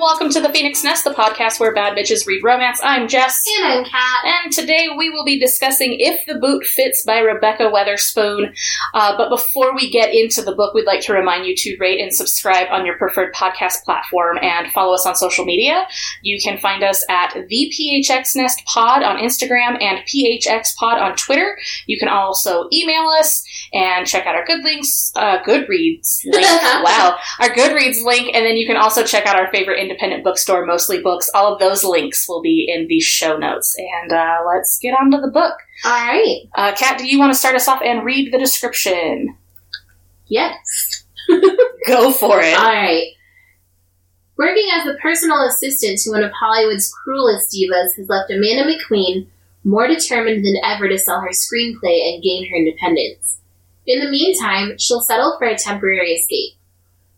welcome to the Phoenix Nest, the podcast where bad bitches read romance. I'm Jess. And I'm Kat. And today we will be discussing If the Boot Fits by Rebekah Weatherspoon. Uh, but before we get into the book, we'd like to remind you to rate and subscribe on your preferred podcast platform and follow us on social media. You can find us at the PHX Nest Pod on Instagram and PHX Pod on Twitter. You can also email us and check out our good links, uh, Goodreads link. wow, our Goodreads link, and then you can also check out our favorite independent bookstore, Mostly Books. All of those links will be in the show notes. And uh, let's get on to the book. All right. Uh, Kat, do you want to start us off and read the description? Yes. Go for it. All right. Working as a personal assistant to one of Hollywood's cruelest divas has left Amanda McQueen more determined than ever to sell her screenplay and gain her independence. In the meantime, she'll settle for a temporary escape.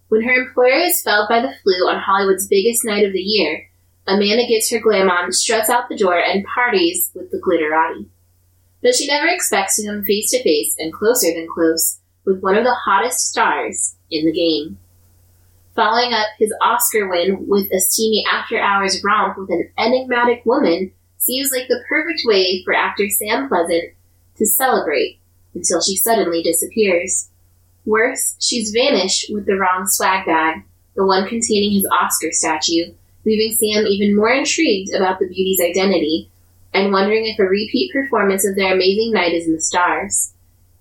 When her employer is felled by the flu on Hollywood's biggest night of the year, Amanda gets her glam on, struts out the door, and parties with the glitterati. But she never expects to come face to face and closer than close with one of the hottest stars in the game. Following up his Oscar win with a steamy after hours romp with an enigmatic woman seems like the perfect way for actor Sam Pleasant to celebrate until she suddenly disappears. Worse, she's vanished with the wrong swag bag, the one containing his Oscar statue, leaving Sam even more intrigued about the beauty's identity and wondering if a repeat performance of their amazing night is in the stars.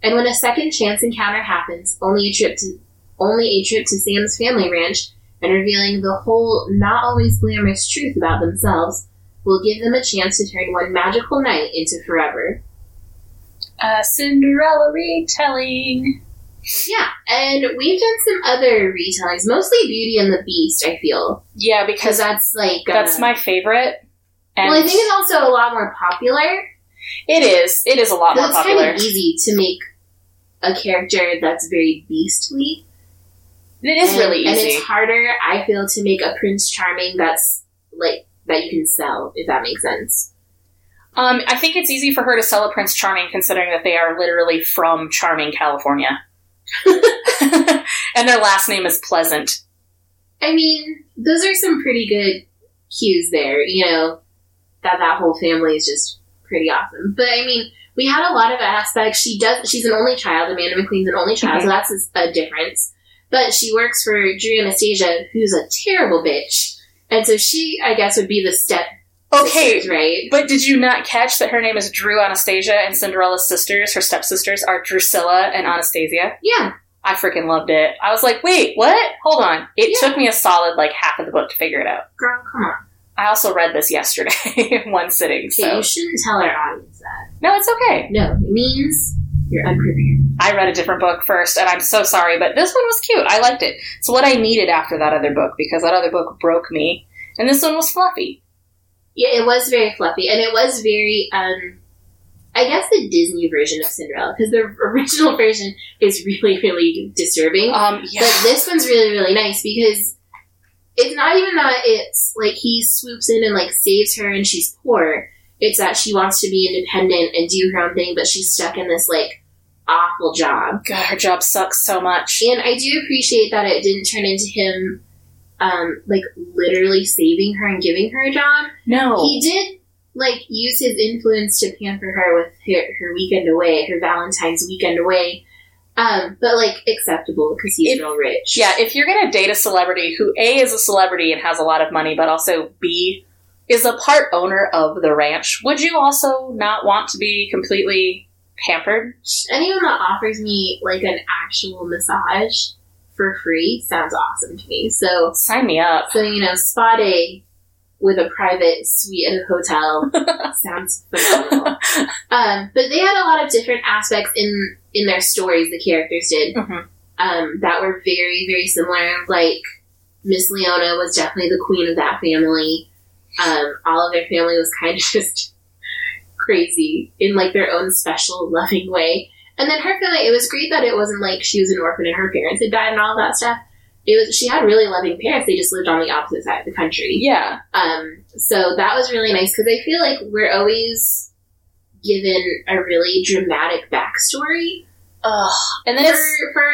And when a second chance encounter happens, only a trip to only a trip to Sam's family ranch and revealing the whole not always glamorous truth about themselves will give them a chance to turn one magical night into forever. A Cinderella retelling. Yeah, and we've done some other retellings, mostly Beauty and the Beast, I feel. Yeah, Because because that's like. uh, that's my favorite. And Well, I think it's also a lot more popular. it is. It is a lot But more it's popular. kind of easy to make a character that's very beastly. It is and, really easy, And it's harder, I feel, to make a Prince Charming that's like that you can sell, if that makes sense. Um, I think it's easy for her to sell a Prince Charming, considering that they are literally from Charming, California, and their last name is Pleasant. I mean, those are some pretty good cues there, you know, that that whole family is just pretty awesome. But I mean, we had a lot of aspects. She does, she's an only child. Amanda McQueen's an only child, so that's a, a difference. But she works for Drew Anastasia, who's a terrible bitch. And so she, I guess, would be the step Okay, sisters, right? but did you not catch that her name is Drew Anastasia and Cinderella's sisters, her stepsisters, are Drusilla and Anastasia? Yeah. I freaking loved it. I was like, wait, what? Hold on. It Yeah. took me a solid like half of the book to figure it out. Girl, come on. I also read this yesterday in one sitting, Okay, so you shouldn't tell our audience that. no, it's okay. No, it means you're unprepared. I read a different book first, and I'm so sorry, but this one was cute. I liked it. It's what I needed after that other book because that other book broke me, and this one was fluffy. Yeah, it was very fluffy, and it was very, um, I guess the Disney version of Cinderella, because the original version is really, really disturbing. Um, yeah. But this one's really, really nice because it's not even that it's like he swoops in and like saves her and she's poor. It's that she wants to be independent and do her own thing, but she's stuck in this like awful job. God, her job sucks so much. And I do appreciate that it didn't turn into him, um, like literally saving her and giving her a job. No. He did like use his influence to pamper her with her, her weekend away, her Valentine's weekend away. Um, but like acceptable because he's If- real rich. Yeah, if you're gonna date a celebrity who A is a celebrity and has a lot of money, but also B is a part owner of the ranch, would you also not want to be completely pampered? Anyone that offers me like an actual massage for free sounds awesome to me. So, Sign me up. so you know, spa day with a private suite at a hotel sounds phenomenal. Um, but they had a lot of different aspects in in their stories. The characters did Mhm. um, that were very very similar. Like Miss Leona was definitely the queen of that family. Um, all of their family was kind of just crazy in like their own special loving way. And then her family, it was great that it wasn't like she was an orphan and her parents had died and all that stuff. It was she had really loving parents. They just lived on the opposite side of the country. Yeah. Um, so that was really nice because I feel like we're always given a really dramatic backstory Ugh. And then for,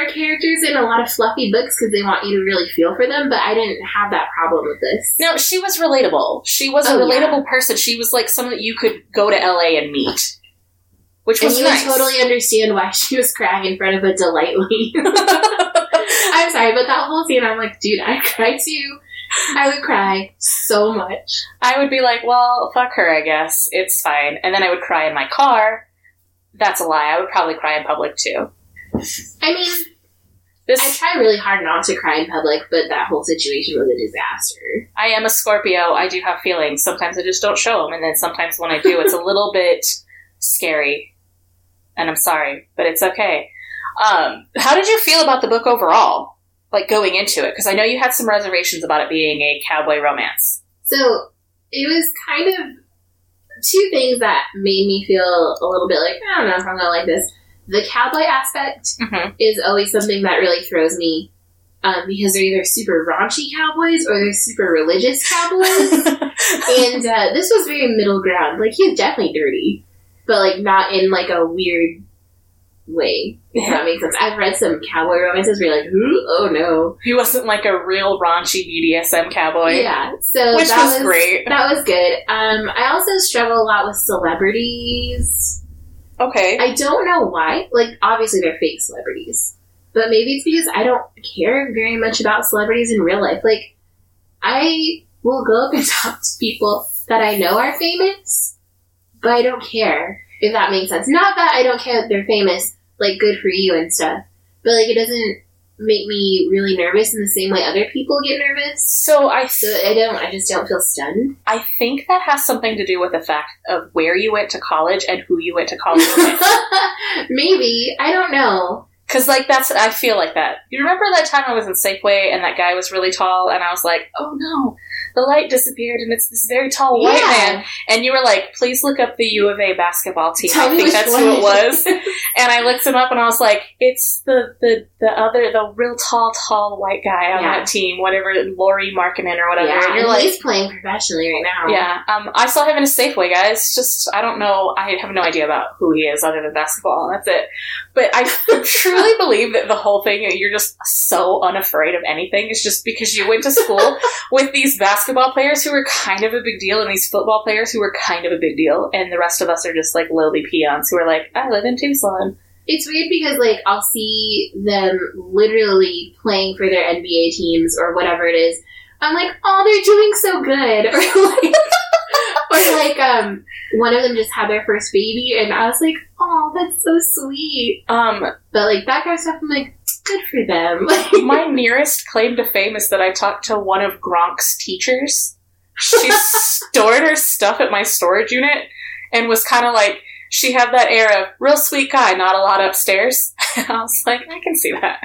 for characters in a lot of fluffy books because they want you to really feel for them, but I didn't have that problem with this. no, she was relatable. She was a Oh, yeah. relatable person. She was like someone that you could go to LA and meet, which And was you nice. would totally understand why she was crying in front of a delightly. I'm sorry, but that whole scene, I'm like, dude, I cry too. I would cry so much. I would be like, well, fuck her, I guess. It's fine. And then I would cry in my car. That's a lie. I would probably cry in public too. I mean, This I try really hard not to cry in public, but that whole situation was a disaster. I am a Scorpio. I do have feelings. Sometimes I just don't show them, and then sometimes when I do, it's a little bit scary. And I'm sorry, but it's okay. Um, how did you feel about the book overall? Like going into it, because I know you had some reservations about it being a cowboy romance. So it was kind of two things that made me feel a little bit like, I don't know if I'm going to like this. The cowboy aspect Mm-hmm. is always something that really throws me um, because they're either super raunchy cowboys or they're super religious cowboys. and uh, this was very middle ground. Like, he's definitely dirty, but like not in like a weird way. If that makes sense. I've read some cowboy romances where you're like, oh no. he wasn't like a real raunchy BDSM cowboy, Yeah, so which that was, great. That was good. Um, I also struggle a lot with celebrities. Okay. I don't know why. Like, obviously they're fake celebrities, but maybe it's because I don't care very much about celebrities in real life. Like, I will go up and talk to people that I know are famous, but I don't care if that makes sense. Not that I don't care that they're famous. Like, good for you and stuff, but like, it doesn't make me really nervous in the same way other people get nervous. so I So I don't. I just don't feel stunned. I think that has something to do with the fact of where you went to college and who you went to college with. Maybe I don't know. Because, like, that's, I feel like that. You remember that time I was in Safeway and that guy was really tall and I was like, oh no, the light disappeared and it's this very tall white man. And you were like, please look up the U of A basketball team. Tell I think that's one who it was. and I looked him up and I was like, it's the, the, the other, the real tall, tall white guy on Yeah. that team, whatever, Lauri Markkanen or whatever. Yeah, and you're like, he's playing professionally right now. yeah, um, I saw him in a Safeway, guys. Just I don't know. I have no idea about who he is other than basketball. That's it. But I truly believe that the whole thing you're just so unafraid of anything is just because you went to school with these basketball players who were kind of a big deal and these football players who were kind of a big deal, and the rest of us are just like lowly peons who are like, I live in Tucson. It's weird because like I'll see them literally playing for their NBA teams or whatever it is. I'm like, oh, they're doing so good, or like, or like, um, one of them just had their first baby, and I was like, oh, that's so sweet. Um, But like that kind of stuff, I'm like, good for them. my nearest claim to fame is that I talked to one of Gronk's teachers. She stored her stuff at my storage unit and was kind of like, she had that air of real sweet guy, not a lot upstairs. I was like, I can see that.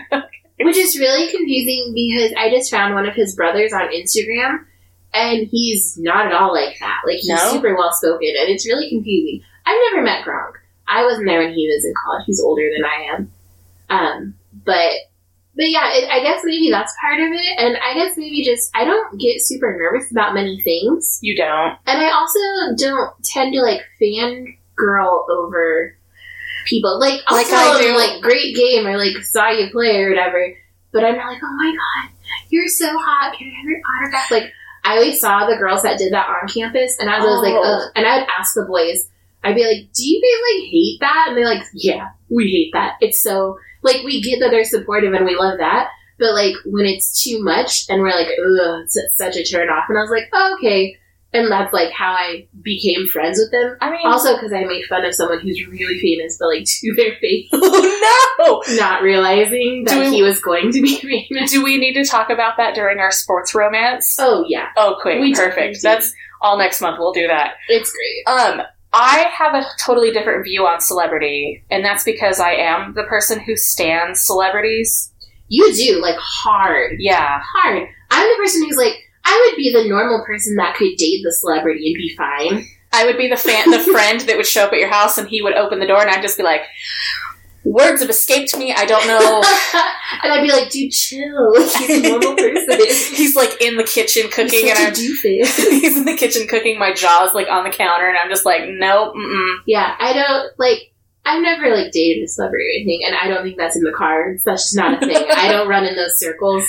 Which is really confusing because I just found one of his brothers on Instagram and he's not at all like that. Like he's No? super well spoken and it's really confusing. I've never met Gronk. I wasn't there when he was in college. He's older than I am. Um, but but yeah, it, I guess maybe that's part of it. And I guess maybe just I don't get super nervous about many things. You don't. And I also don't tend to like fangirl over people. Like, Like I do. like, great game or like, saw you play or whatever. But I'm not like, oh my god, you're so hot. Can I have your autograph? Like, I always saw the girls that did that on campus, and I was always like, Oh. ugh. And I would ask the boys, I'd be like, do you guys like hate that? And they're like, yeah, we hate that. It's so, like, we get that they're supportive and we love that. But like, when it's too much and we're like, ugh, it's such a turn off. And I was like, oh, okay. And that's like how I became friends with them. I mean, Also, because I made fun of someone who's really famous, but like to their face, oh no! not realizing that we- he was going to be famous. Do we need to talk about that during our sports romance? Oh yeah, Oh, quick, We perfect. do. That's all next month. We'll do that. it's great. Um, I have a totally different view on celebrity, and that's because I am the person who stands celebrities. You do like hard, Yeah, hard. I'm the person who's like, I would be the normal person that could date the celebrity and be fine. I would be the fan, the friend that would show up at your house, and he would open the door, and I'd just be like, "Words have escaped me. I don't know." and I'd be like, dude, chill. He's a normal person. he's like in the kitchen cooking, and I'm he's in the kitchen cooking. My jaw's like on the counter, and I'm just like, "Nope, mm-mm." Yeah, I don't like. I've never like dated a celebrity or anything, and I don't think that's in the cards. That's just not a thing. I don't run in those circles.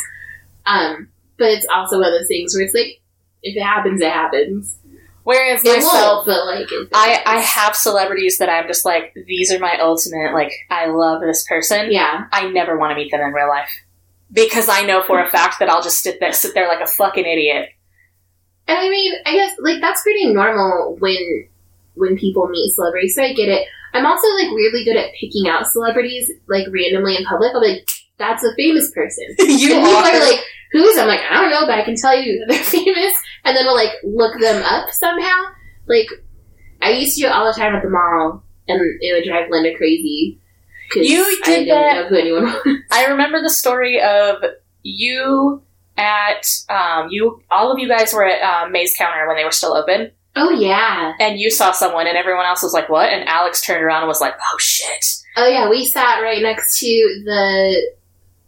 Um, but it's also one of those things where it's like, if it happens, it happens. Whereas It myself, but like, I, I have celebrities that I'm just like, these are my ultimate, like, I love this person. yeah, I never want to meet them in real life. Because I know for a fact that I'll just sit there, sit there like a fucking idiot. and I mean, I guess like that's pretty normal when when people meet celebrities. So I get it. I'm also like weirdly good at picking out celebrities like randomly in public. Be like, that's a famous person. you and are. are like, who's? I'm like, I don't know, but I can tell you that they're famous. And then we'll like look them up somehow. Like, I used to do it all the time at the mall, and it would drive Linda crazy. You I did didn't that- know who anyone was. I remember the story of you at, um, you, all of you guys were at um, Maze Counter when they were still open. Oh yeah, and you saw someone and everyone else was like what and alex turned around and was like oh shit oh yeah. We sat right next to the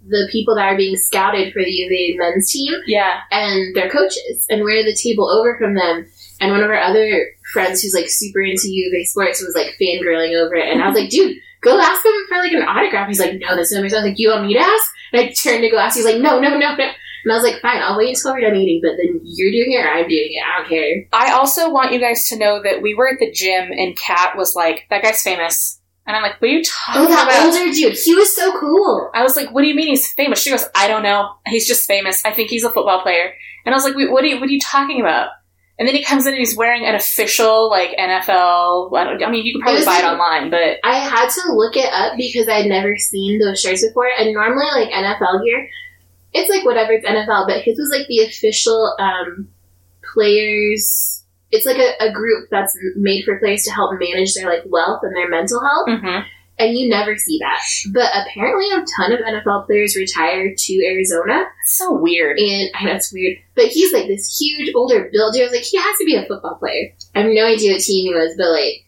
the people that are being scouted for the U of A men's team yeah and their coaches, and we're at the table over from them. And one of our other friends who's like super into U of A sports was like fangirling over it, and I was like, dude, go ask him for like an autograph. He's like, no, that's not my son. I was like, you want me to ask? And I turned to go ask. He's like, no, no, no, no. And I was like, fine, I'll wait until we're done eating, but then you're doing it or I'm doing it. I don't care. i also want you guys to know that we were at the gym and kat was like that guy's famous and i'm like what are you talking about? Oh, that about older dude, he was so cool. i was like what do you mean he's famous she goes i don't know he's just famous i think he's a football player and i was like Wait, what are you what are you talking about and then he comes in and he's wearing an official like NFL. I, don't, I mean, you could probably It buy it online, but I had to look it up because I'd never seen those shirts before. And normally, like NFL gear, it's like whatever, it's NFL, but his was like the official um, players. It's like a, a group that's made for players to help manage their like wealth and their mental health. mhm. And you never see that. But apparently, a ton of NFL players retire to Arizona. that's so weird. And I know it's weird, but he's like this huge older builder. I was like, he has to be a football player. I have no idea what team he was, but like,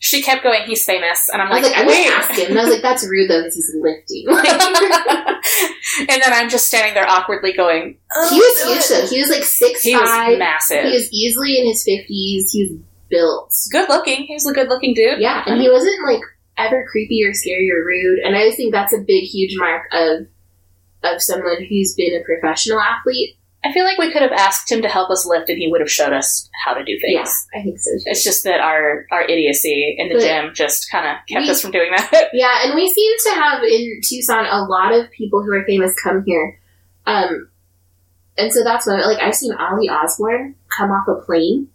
She kept going. He's famous, and I'm I was like, like, I'm wait. gonna ask him. And I was like, that's rude though, because he's lifting. and then I'm just standing there awkwardly going, oh, he was huge though. He was like six He was five. massive. He was easily in his fifties. He was built. good looking. He was a good looking dude. Yeah, and he wasn't like ever creepy or scary or rude. And I just think that's a big, huge mark of of someone who's been a professional athlete. I feel like we could have asked him to help us lift, and he would have showed us how to do things. Yeah, I think so. Too. It's just that our our idiocy in the But gym just kind of kept we- us from doing that. Yeah, and we seem to have in Tucson a lot of people who are famous come here. Um, and so that's why, like, I've seen Ozzy Osbourne come off a plane.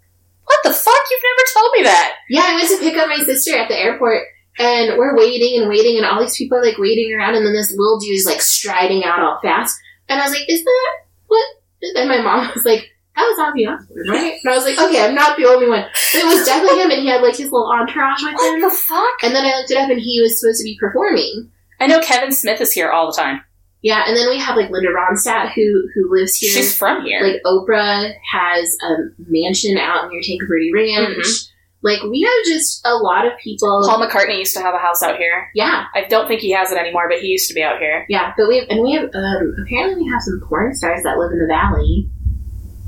what the fuck? You've never told me that. Yeah, I went to pick up my sister at the airport, and we're waiting and waiting, and all these people are like waiting around, and then this little dude is like striding out all fast, and I was like, "Is that what?" And my mom was like, "That was Ozzy Osbourne, right?" And I was like, "Okay, I'm not the only one." But it was definitely him, and he had like his little entourage with What him. What the fuck? And then I looked it up, and he was supposed to be performing. I know Kevin Smith is here all the time. Yeah, and then we have like Linda Ronstadt who who lives here. She's from here. like Oprah has a mansion out near Tanque Verde Ranch. Mhm. Like we have just a lot of people. Paul McCartney used to have a house out here. yeah, I don't think he has it anymore, but he used to be out here. yeah, but we have, and we have um, apparently we have some porn stars that live in the valley,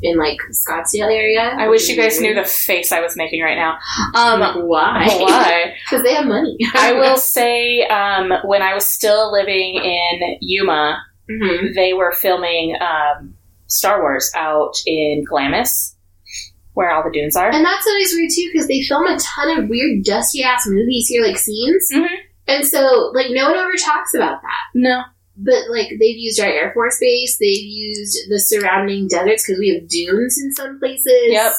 in like Scottsdale area. I wish you guys knew the face I was making right now. Um, why? why? Because they have money. I will say, um, when I was still living in Yuma, hmm they were filming um, Star Wars out in Glamis, where all the dunes are. And that's always weird too, because they film a ton of weird, dusty ass movies here, like scenes. Mhm. And so, like, no one ever talks about that. No. But like they've used our Air Force Base, they've used the surrounding deserts because we have dunes in some places. Yep.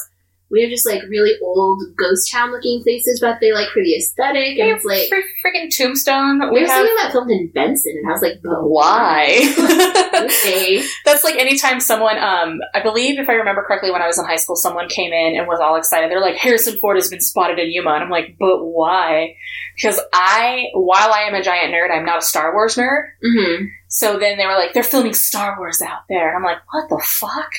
We have just like really old ghost town looking places, but they like for the aesthetic, and it's like Fr- freaking Tombstone. we have something that filmed in Benson, and I was like, but Why? okay, That's like anytime someone, um, I believe if I remember correctly, when I was in high school, someone came in and was all excited. They're like, Harrison Ford has been spotted in Yuma. And I'm like, but why? Because I, while I am a giant nerd, I'm not a Star Wars nerd. hmm So then they were like, they're filming Star Wars out there. And I'm like, what the fuck?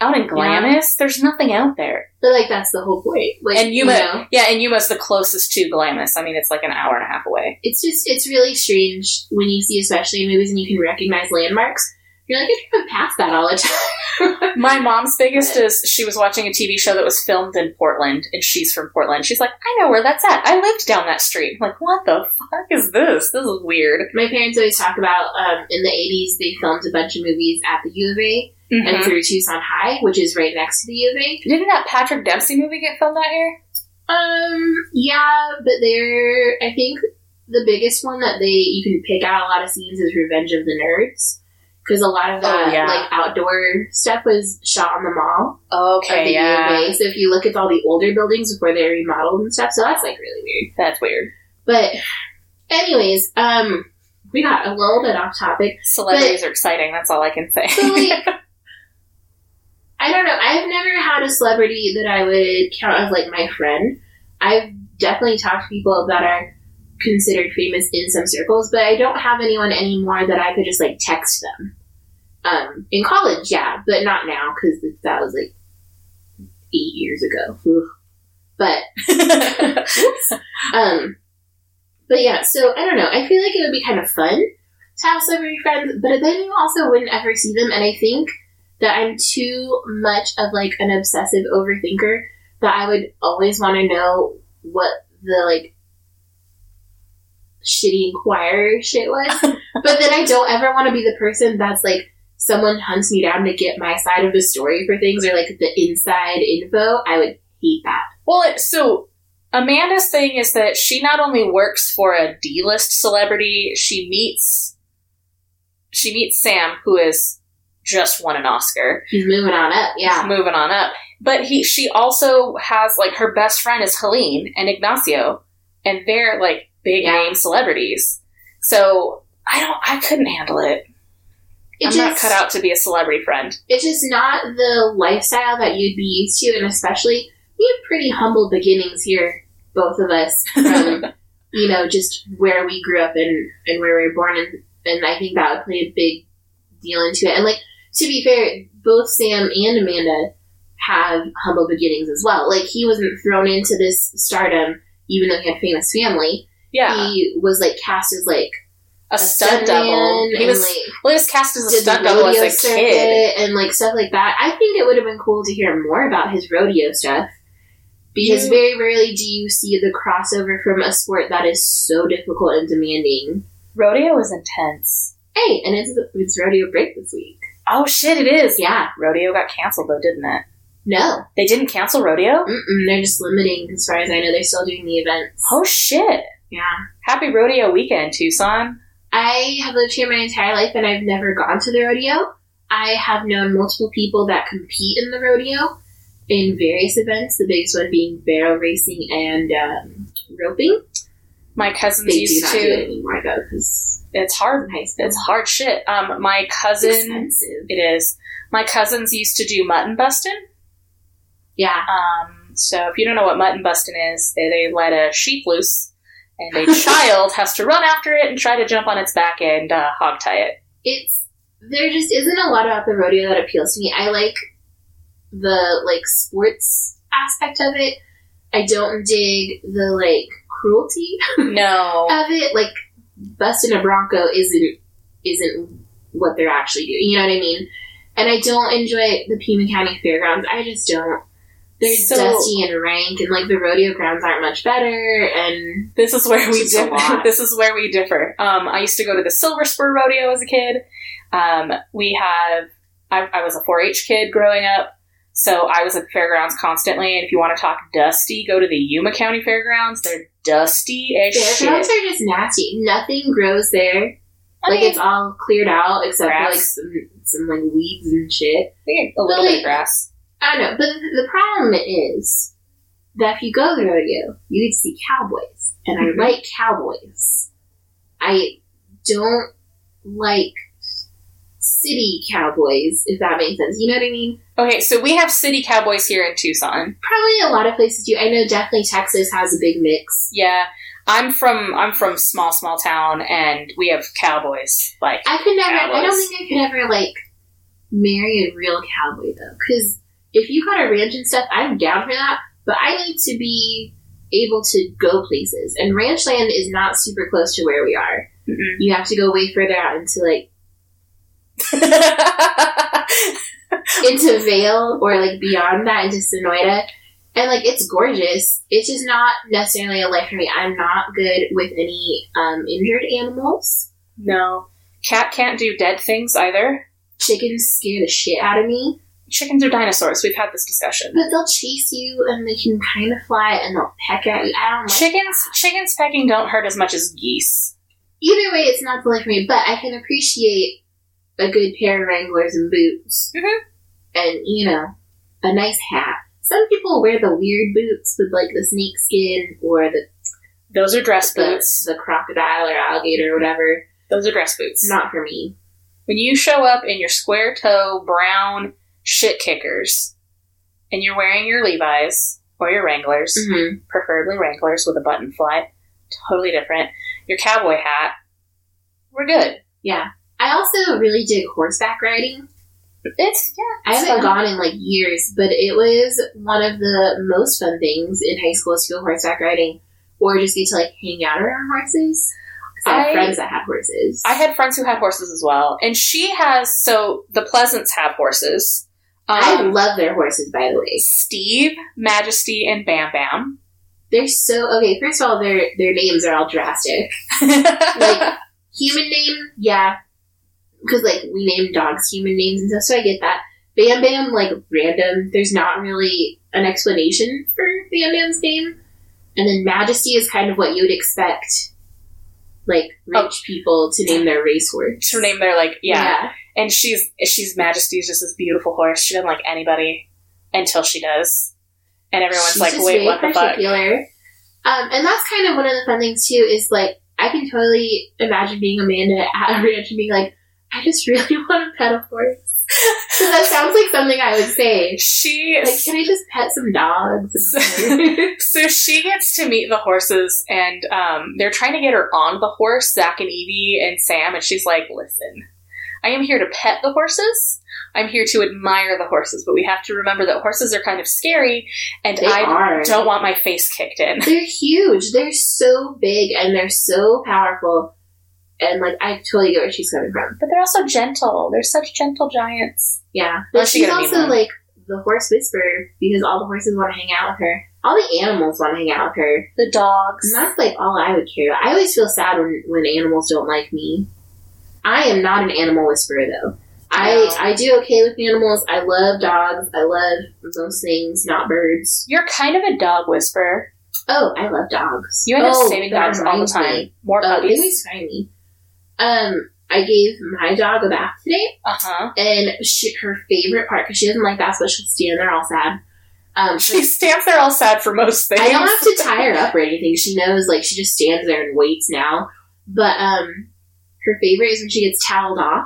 Out in Glamis? There's nothing out there. but like that's the whole point. Like, And Yuma, you know, yeah, and Yuma's the closest to Glamis. I mean, it's like an hour and a half away. it's just it's really strange when you see, especially in movies, and you can recognize landmarks. You're like, I drive past that all the time. My mom's biggest is she was watching a TV show that was filmed in Portland, and she's from Portland. She's like, I know where that's at. I lived down that street. I'm like, what the fuck is this? This is weird. My parents always talk about um, in the 80s, they filmed a bunch of movies at the U of A and Mhm. through Tucson High, which is right next to the U of A. Didn't that Patrick Dempsey movie get filmed out here? Um, yeah, but they're, I think the biggest one that they, you can pick out a lot of scenes is Revenge of the Nerds. Because a lot of that, Oh, yeah. like, outdoor stuff was shot on the mall Okay, the yeah. So if you look at all the older buildings before they're remodeled and stuff, so that's, like, really weird. That's weird. But, anyways, um, we got a little bit off topic. Celebrities are exciting. That's all I can say. So, like, I don't know. I've never had a celebrity that I would count as like my friend. I've definitely talked to people that are considered famous in some circles, but I don't have anyone anymore that I could just like text them. Um, in college, yeah, but not now because that was like eight years ago. Ugh. But um, but yeah, so I don't know. I feel like it would be kind of fun to have celebrity friends, but then you also wouldn't ever see them. And I think that I'm too much of like an obsessive overthinker that I would always want to know what the like shitty inquirer shit was. but then I don't ever want to be the person that's like someone hunts me down to get my side of the story for things or like the inside info. I would hate that. well, it, so Amanda's thing is that she not only works for a D-list celebrity, she meets she meets Sam, who is just won an Oscar. He's moving on up. Yeah. moving on up. But he, she also has like her best friend is Helene and Ignacio, and they're like big Yeah. name celebrities. So I don't, I couldn't handle it. It I'm not cut out to be a celebrity friend. it's just not the lifestyle that you'd be used to, and especially we have pretty humble beginnings here, both of us, from you know just where we grew up and and where we were born, and and I think that would play a big deal into it. And like to be fair, both Sam and Amanda have humble beginnings as well. Like he wasn't thrown into this stardom even though he had famous family. Yeah, He was like cast as like a stunt double. stuntman He was like, well, he was cast as a stunt double as a circuit kid. and like stuff like that. I think it would have been cool to hear more about his rodeo stuff because very rarely do you see the crossover from a sport that is so difficult and demanding. Rodeo is intense. Hey, and it's it's rodeo break this week. Oh shit, it is. Yeah, Rodeo got canceled though, didn't it? no, They didn't cancel rodeo. Mm-mm, they're just limiting. As far as I know, they're still doing the events. Oh shit! Yeah, Happy rodeo weekend, Tucson. I have lived here my entire life and I've never gone to the rodeo. I have known multiple people that compete in the rodeo in various events, the biggest one being barrel racing and um, roping. My cousins They do used not to. do it anymore though because It's hard. It's hard shit. Um, my cousin, expensive. it is. My cousins used to do mutton busting. Yeah. Um, so if you don't know what mutton busting is, they, they let a sheep loose, and a child has to run after it and try to jump on its back and uh, hog tie it. It's there just isn't a lot about the rodeo that appeals to me. I like the like sports aspect of it. I don't dig the like cruelty No, of it. Like busting a bronco isn't isn't what they're actually doing. You know what I mean? And I don't enjoy the Pima County Fairgrounds. I just don't. They're So- dusty and rank, and like the rodeo grounds aren't much better. And this is where we It's just a differ. this is where we differ. Um, I used to go to the Silver Spur Rodeo as a kid. Um, we have. I, I was a 4-H kid growing up. So I was at the fairgrounds constantly, and if you want to talk dusty, go to the Yuma County Fairgrounds. They're dusty as fairgrounds shit. are just nasty. Nothing grows there. I Like mean, it's all cleared out except for like some some like weeds and shit. get a little But, bit like, of grass. I don't know, but the, problem is that if you go to the rodeo, you get to see cowboys, and Mhm. I like cowboys. I don't like city cowboys, if that makes sense. You know what I mean? Okay, so we have city cowboys here in Tucson. Probably a lot of places do. I know definitely Texas has a big mix. Yeah, I'm from I'm from small small town, and we have cowboys. Like I could never. I don't think I could ever like marry a real cowboy though, because if you got a ranch and stuff, I'm down for that. But I need to be able to go places, and ranch land is not super close to where we are. mm-mm. You have to go way further out into like into Vail or like beyond that into Sonoita. And like it's gorgeous. It's just not necessarily a life for me. I'm not good with any um, injured animals. no. Kat can't do dead things either. Chickens scare the shit out of me. Chickens are dinosaurs. We've had this discussion. But they'll chase you and they can kind of fly and they'll peck at you. I don't like Chickens chickens pecking don't hurt as much as geese. Either way, it's not the life for me, but I can appreciate a good pair of Wranglers and boots. Mhm. And, you know, a nice hat. Some people wear the weird boots with like the snake skin or the, Those are dress the, boots. the crocodile or alligator or whatever. Those are dress boots. Not for me. When you show up in your square toe brown shit kickers and you're wearing your Levi's or your Wranglers, hmm preferably Wranglers with a button fly, totally different. Your cowboy hat, we're good. Yeah. I also really dig horseback riding. It's yeah. I haven't fun. gone in like years, but it was one of the most fun things in high school to go horseback riding or just get to like hang out around horses. I had I- friends that had horses. I had friends who had horses as well, and she has. So the Pleasants have horses. I Um, love their horses, by the way. Steve, Majesty, and Bam Bam. They're so okay. First of all, their their names are all drastic. Like human name, yeah, because like we name dogs human names and stuff, so I get that. Bam Bam, like random. There's not really an explanation for Bam Bam's name, and then Majesty is kind of what you would expect, like rich people to name their racehorse. to name their like yeah. and she's she's Majesty's just this beautiful horse. She doesn't like anybody until she does, and everyone's She's like, "Wait, what the fuck?" particular. Um, and that's kind of one of the fun things too. Is like I can totally imagine being Amanda at a ranch and being like, I just really want to pet a horse. So that sounds like something I would say. She Like, can I just pet some dogs? so she gets to meet the horses, and um, they're trying to get her on the horse, Zach and Evie and Sam, and she's like, "Listen, I am here to pet the horses. I'm here to admire the horses, but we have to remember that horses are kind of scary, and They I are. don't want my face kicked in." They're huge. They're so big and they're so powerful. And like, I totally get where she's coming from. But they're also gentle. They're such gentle giants. Yeah, but Unless she's get a mean also like the horse whisperer because all the horses want to hang out with her. All the animals want to hang out with her. The dogs. And that's like all I would care about. I always feel sad when, when animals don't like me. I am not an animal whisperer though. No. I, I do okay with animals. I love dogs. I love most things, not birds. You're kind of a dog whisperer. Oh, I love dogs. You end up oh, saving dogs all the time. me. More Uh, they puppies. always find me. Um, I gave my dog a bath today, Uh huh. and she, her favorite part because she doesn't like baths, but she'll stand there all sad. Um, She stands there all sad for most things. I don't have to tie her up or anything. She knows, like, she just stands there and waits now. But um, her favorite is when she gets toweled off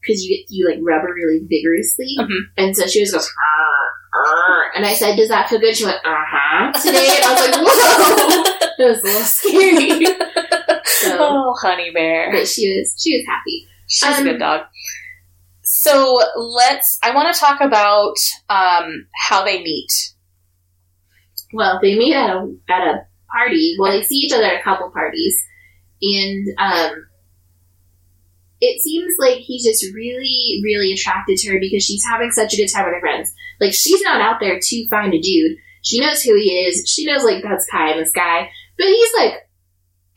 because you get you like rub her really vigorously, Mhm. and so she just goes. "Arr, arr." And I said, "Does that feel good?" She went, "Uh huh." Today, and I was like, "Whoa!" It was a little scary, So- oh, honey bear. but she was she was happy. She's a Um, good dog. So let's. I want to talk about um, how they meet. Well, they meet at a at a party. Well, they see each other at a couple parties, and um, it seems like he's just really, really attracted to her because she's having such a good time with her friends. Like she's not out there to find a dude. She knows who he is. She knows like that's Kai, and this guy, but he's like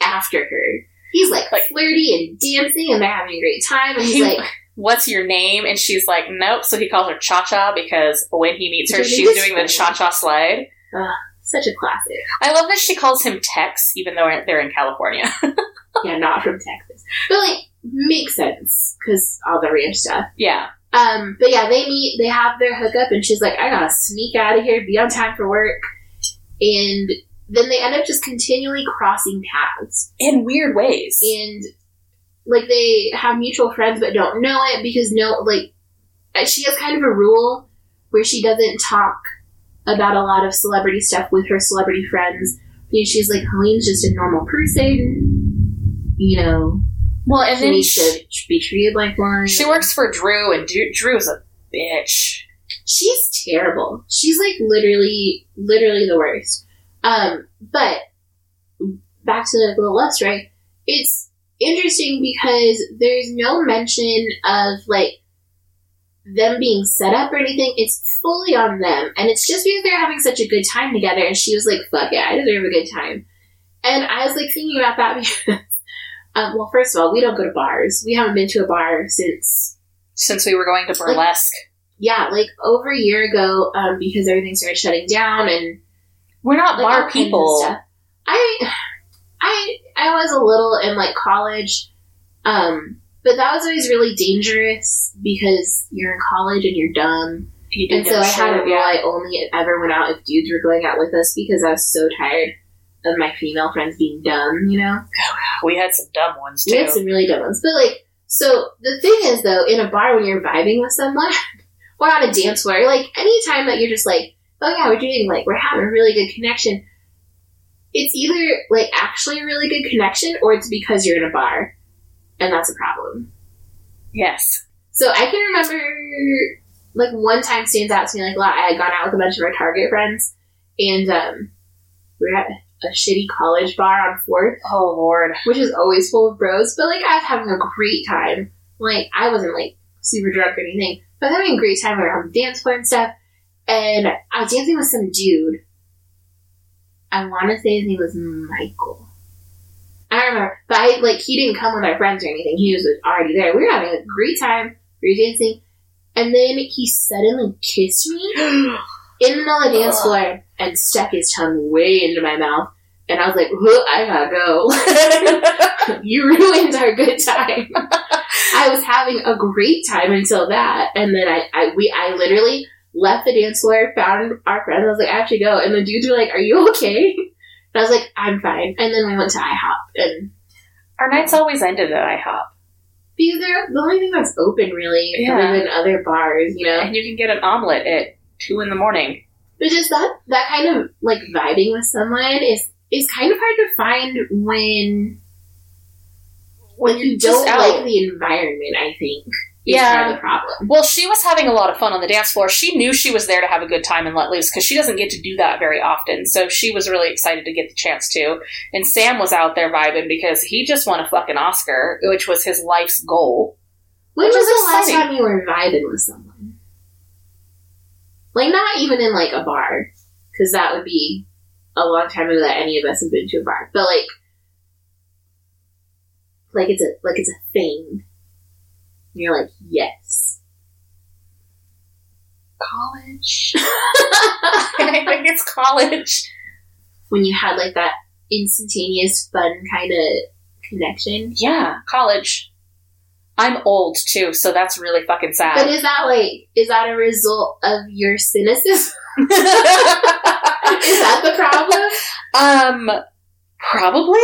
after her. He's like, Like- flirty and dancing, and they're having a great time. And he's He- like, What's your name? And she's like, nope. So he calls her Cha Cha because when he meets her, she's doing the. Cha Cha slide. such a classic. I love that she calls him Tex, even though they're in California. yeah, not from Texas, but like makes sense because all the ranch stuff. yeah. Um, but yeah, they meet, they have their hookup, and she's like, I gotta sneak out of here, be on time for work. And then they end up just continually crossing paths. In weird ways. And, like, they have mutual friends but don't know it because no, like, she has kind of a rule where she doesn't talk about a lot of celebrity stuff with her celebrity friends. Because she's like, Helene's just a normal person, you know, well, and she then to be treated like one. she works for Drew, and Drew, Drew's a bitch. She's terrible. She's like literally, literally the worst. Um, but back to the little lust, right? It's interesting because there's no mention of like them being set up or anything. It's fully on them. And it's just because they're having such a good time together. And she was like, fuck it, I deserve a good time. And I was like thinking about that because, um, well, first of all, we don't go to bars. We haven't been to a bar since, Since we were going to burlesque. yeah, like over a year ago, um, because everything started shutting down and we're not like, bar people. I, I, I was a little in like college, um, but that was always really dangerous because you're in college and you're dumb. You And so know I had a shit, rule yeah. I only ever went out if dudes were going out with us because I was so tired of my female friends being dumb, you know? We had some dumb ones We had some really dumb ones. But like, so the thing is though, in a bar when you're vibing with someone, or on a dance floor, like anytime that you're just like, oh yeah, we're doing like, we're having a really good connection, it's either like actually a really good connection or it's because you're in a bar. And that's a problem. yes. So I can remember, like, one time stands out to me, like, a lot. I had gone out with a bunch of our Target friends, and um, we were at a shitty college bar on 4th, Oh lord. which is always full of bros, but, like, I was having a great time. Like, I wasn't, like, super drunk or anything, but I was having a great time. We were on the dance floor and stuff, and I was dancing with some dude. I want to say his name was Michael. I don't remember, but I like he didn't come with our friends or anything. He was already there. We were having a great time. We were dancing, and then he suddenly kissed me in the middle of the dance floor and stuck his tongue way into my mouth. And I was like, "Huh, I gotta go. you ruined our good time. I was having a great time until that, and then I, I, we, I literally left the dance floor, found our friends. I was like, I have to go, and the dudes were like, "Are you okay?" And I was like, "I'm fine." And then we went to IHOP, and Our nights always ended at IHOP. because they're the only thing that's open really, Yeah. other than other bars, you know. And you can get an omelet at two in the morning. But just that that kind of like vibing with someone is is kind of hard to find when when you don't out. like the environment. I think Yeah. the problem. Well, she was having a lot of fun on the dance floor. She knew she was there to have a good time and let loose because she doesn't get to do that very often. So she was really excited to get the chance to. And Sam was out there vibing because he just won a fucking Oscar, which was his life's goal. When Which was is the last time you were vibing with someone? Like not even in like a bar, because that would be a long time ago that any of us have been to a bar. But like, like it's a like it's a thing. And you're like, yes. College. I think it's college. when you had like that instantaneous fun kind of connection. Yeah, college. I'm old too, so that's really fucking sad. But is that like is that a result of your cynicism? is that the problem? um, probably.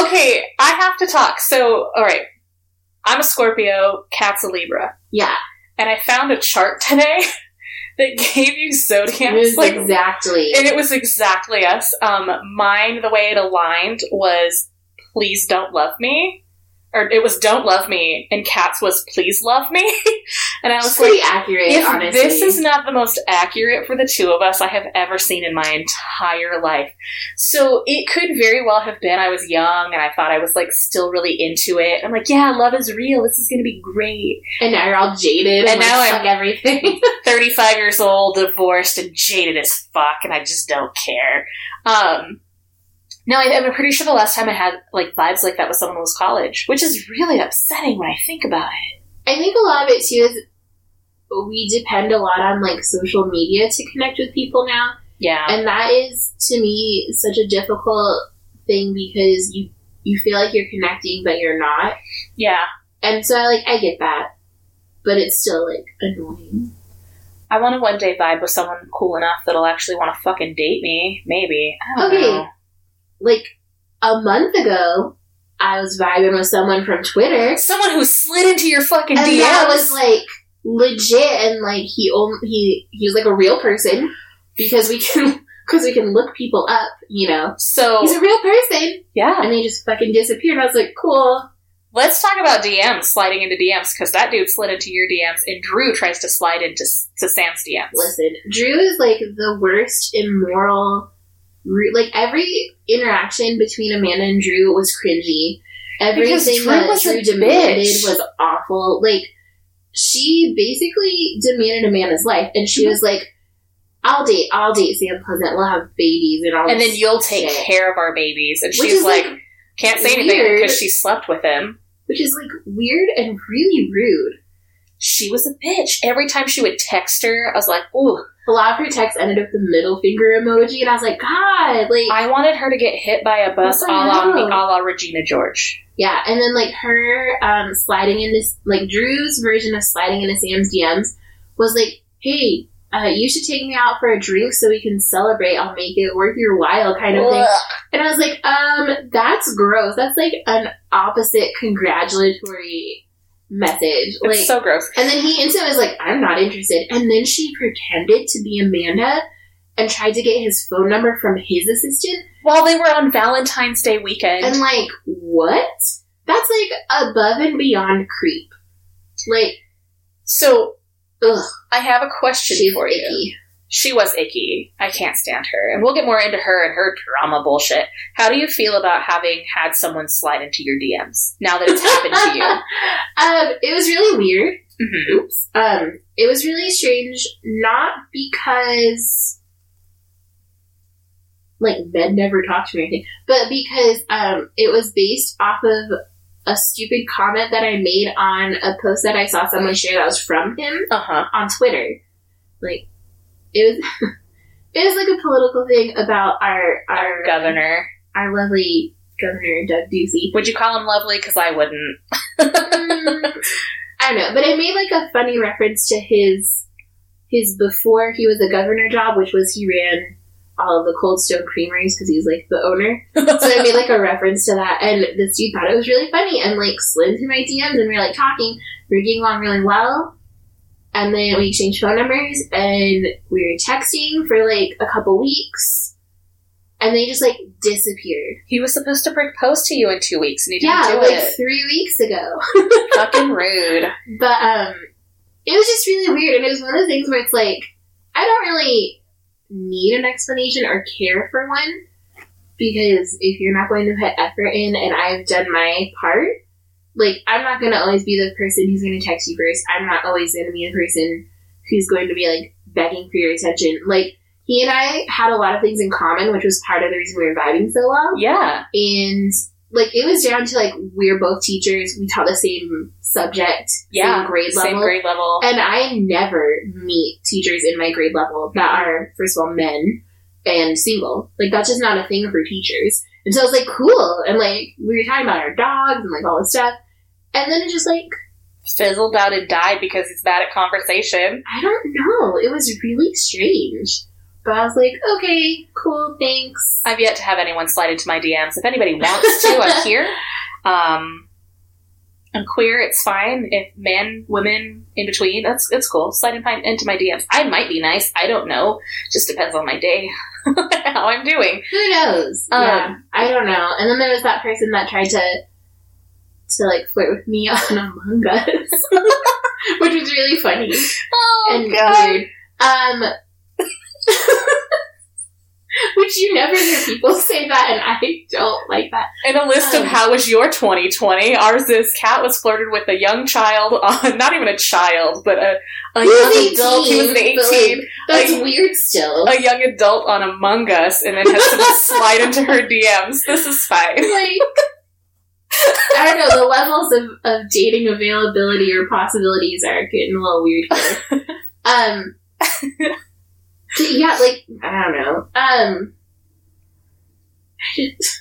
okay, I have to talk. So, all right, I'm a Scorpio. Kat's a Libra, Yeah, and I found a chart today that gave you zodiacs, like, exactly. and it was exactly us. Um, mine, the way it aligned was "Please don't love me." Or it was "Don't love me," and Kat's was "Please love me," and I was It's like, accurate, if honestly. this is not the most accurate for the two of us I have ever seen in my entire life. So it could very well have been I was young and I thought I was like still really into it. I'm like, yeah, love is real. This is going to be great. and now you're all jaded and, And like, now I'm- everything. 35 years old, divorced, and jaded as fuck, and I just don't care. Um, no, I, I'm pretty sure the last time I had like vibes like that with someone was college, which is really upsetting when I think about it. I think a lot of it too is we depend a lot on like social media to connect with people now. Yeah. And that is to me such a difficult thing because you you feel like you're connecting but you're not. Yeah. And so I like I get that. But it's still like annoying. I want to one day vibe with someone cool enough that'll actually want to fucking date me. Maybe. I don't Okay. know. Like a month ago, I was vibing with someone from Twitter, Someone who slid into your fucking and DMs. that was like legit, and like he only he he was like a real person because we can because we can look people up, you know. so He's a real person, yeah. and they just fucking disappeared. I was like, cool. Let's talk about DMs sliding into DMs because that dude slid into your DMs and Drew tries to slide into to Sam's DMs. Listen, Drew is like the worst immoral. Like every interaction between Amanda and Drew was cringy. Everything that was Drew demanded bitch. was awful. Like she basically demanded Amanda's life, and she was like, "I'll date, I'll date Sam Pleasant. We'll have babies and all." and then you'll take shit." care of our babies. And Which she's like, like, can't say anything because she slept with him. which is like weird and really rude. She was a bitch. Every time she would text her, I was like, ooh, A lot of her texts ended with the middle finger emoji, and I was like, God, like, I wanted her to get hit by a bus a la, a la Regina George. yeah. And then like her um, sliding into like Drew's version of sliding into Sam's DMs was like, Hey, uh, you should take me out for a drink so we can celebrate. I'll make it worth your while, kind of thing. And I was like, um, that's gross. That's like an opposite congratulatory message. It's Like, so gross. and then he instantly was like, I'm not interested. And then she pretended to be Amanda and tried to get his phone number from his assistant. While they were on Valentine's Day weekend. And like, what? That's like above and beyond creep. Like, so ugh, I have a question for you. She was icky. I can't stand her. And we'll get more into her and her drama bullshit. How do you feel about having had someone slide into your DMs now that it's happened to you? um, it was really weird. hmm Oops. Um, it was really strange, not because like Ben never talked to me or anything, but because um, it was based off of a stupid comment that I made on a post that I saw someone share that was from him Uh huh. on Twitter. Like it was, it was like a political thing about our our Governor. our lovely Governor Doug Ducey. Would you call him lovely? Because I wouldn't. Mm, I don't know, but it made like a funny reference to his his before he was a governor job, which was he ran all of the Cold Stone Creameries because he was like the owner. So I made like a reference to that, and this dude thought it was really funny and like slid into my DMs, and we were like talking, we were getting along really well. And then we exchanged phone numbers, and we were texting for like a couple weeks, and they just like disappeared. he was supposed to propose to you in two weeks, and he didn't Yeah, do like it. three weeks ago. Fucking rude. But um it was just really weird and it was one of those things where it's like I don't really need an explanation or care for one because if you're not going to put effort in and I've done my part, like I'm not gonna always be the person who's gonna text you first. I'm not always gonna be the person who's going to be like begging for your attention. Like he and I had a lot of things in common, which was part of the reason we were vibing so well Yeah. and like it was down to like we're both teachers we taught the same subject Yeah. same grade level Same grade level. and i never meet teachers in my grade level that are first of all men and single like that's just not a thing for teachers and so i was like cool and like we were talking about our dogs and like all this stuff and then it just like Fizzled out and died because he's bad at conversation. i don't know it was really strange but i was like okay cool thanks I've yet to have anyone slide into my DMs. If anybody wants to, I'm here. Um, I'm queer. It's fine. If men, women, in between, that's it's cool. Slide into my DMs. I might be nice. I don't know. Just depends on my day, how I'm doing. Who knows? Um, yeah, I don't know. And then there was that person that tried to to like flirt with me on Among Us, which was really funny Oh and weird. Um, which you never hear people say that, and I don't like that. In a list of Um, how was your 2020, ours is Kat was flirted with a young child, on, not even a child, but a, a young adult. He was 18, 18. like, That's Like- weird. Still, a young adult on Among Us and then has someone slide into her DMs. This is fine. like. I don't know. The levels of, of dating availability or possibilities are getting a little weird here. Um, yeah, like I don't know. Um, it's,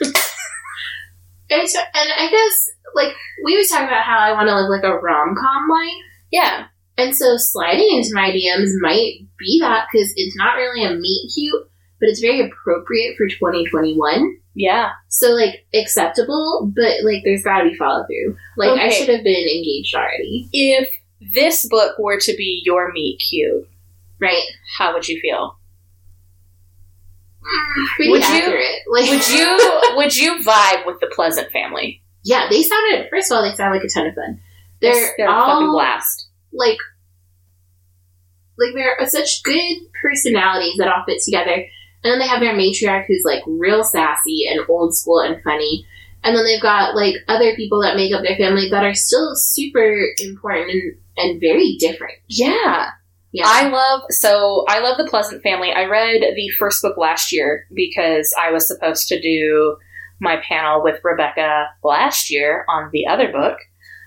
and I guess like we was talking about how I want to live like a rom com life, Yeah. and so sliding into my DMs might be that because it's not really a meet cute, but it's very appropriate for 2021. Yeah. So like acceptable, but like there's got to be follow through. Like I should have been engaged already, If this book were to be your meet cute, right? how would you feel? Pretty Would you- like, Would you would you vibe with the Pleasant family? Yeah, they sounded. First of all, they sound like a ton of fun. They're, They're a fucking blast. like, like they're such good personalities that all fit together. And then they have their matriarch who's like real sassy and old school and funny. And then they've got like other people that make up their family that are still super important and, and very different. Yeah. Yeah. I love so I love the Pleasant family. I read the first book last year because I was supposed to do my panel with Rebekah last year on the other book,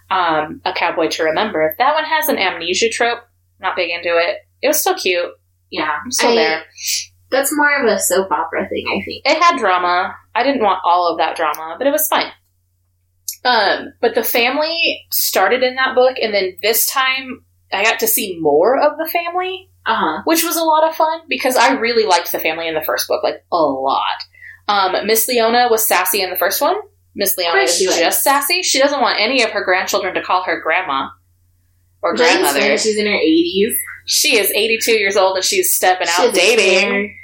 um, A Cowboy to Remember. That one has an amnesia trope. Not big into it. It was still cute. yeah. I'm still I- there. That's more of a soap opera thing, I think. It had drama. I didn't want all of that drama, but it was fine. Um, but the family started in that book, and then this time I got to see more of the family. Uh huh. which was a lot of fun because I really liked the family in the first book, like a lot. Um, Miss Leona was sassy in the first one. Miss Leona is was. just sassy. She doesn't want any of her grandchildren to call her grandma or grandmother. She's in her 80s. She is 82 years old and she's stepping She out dating.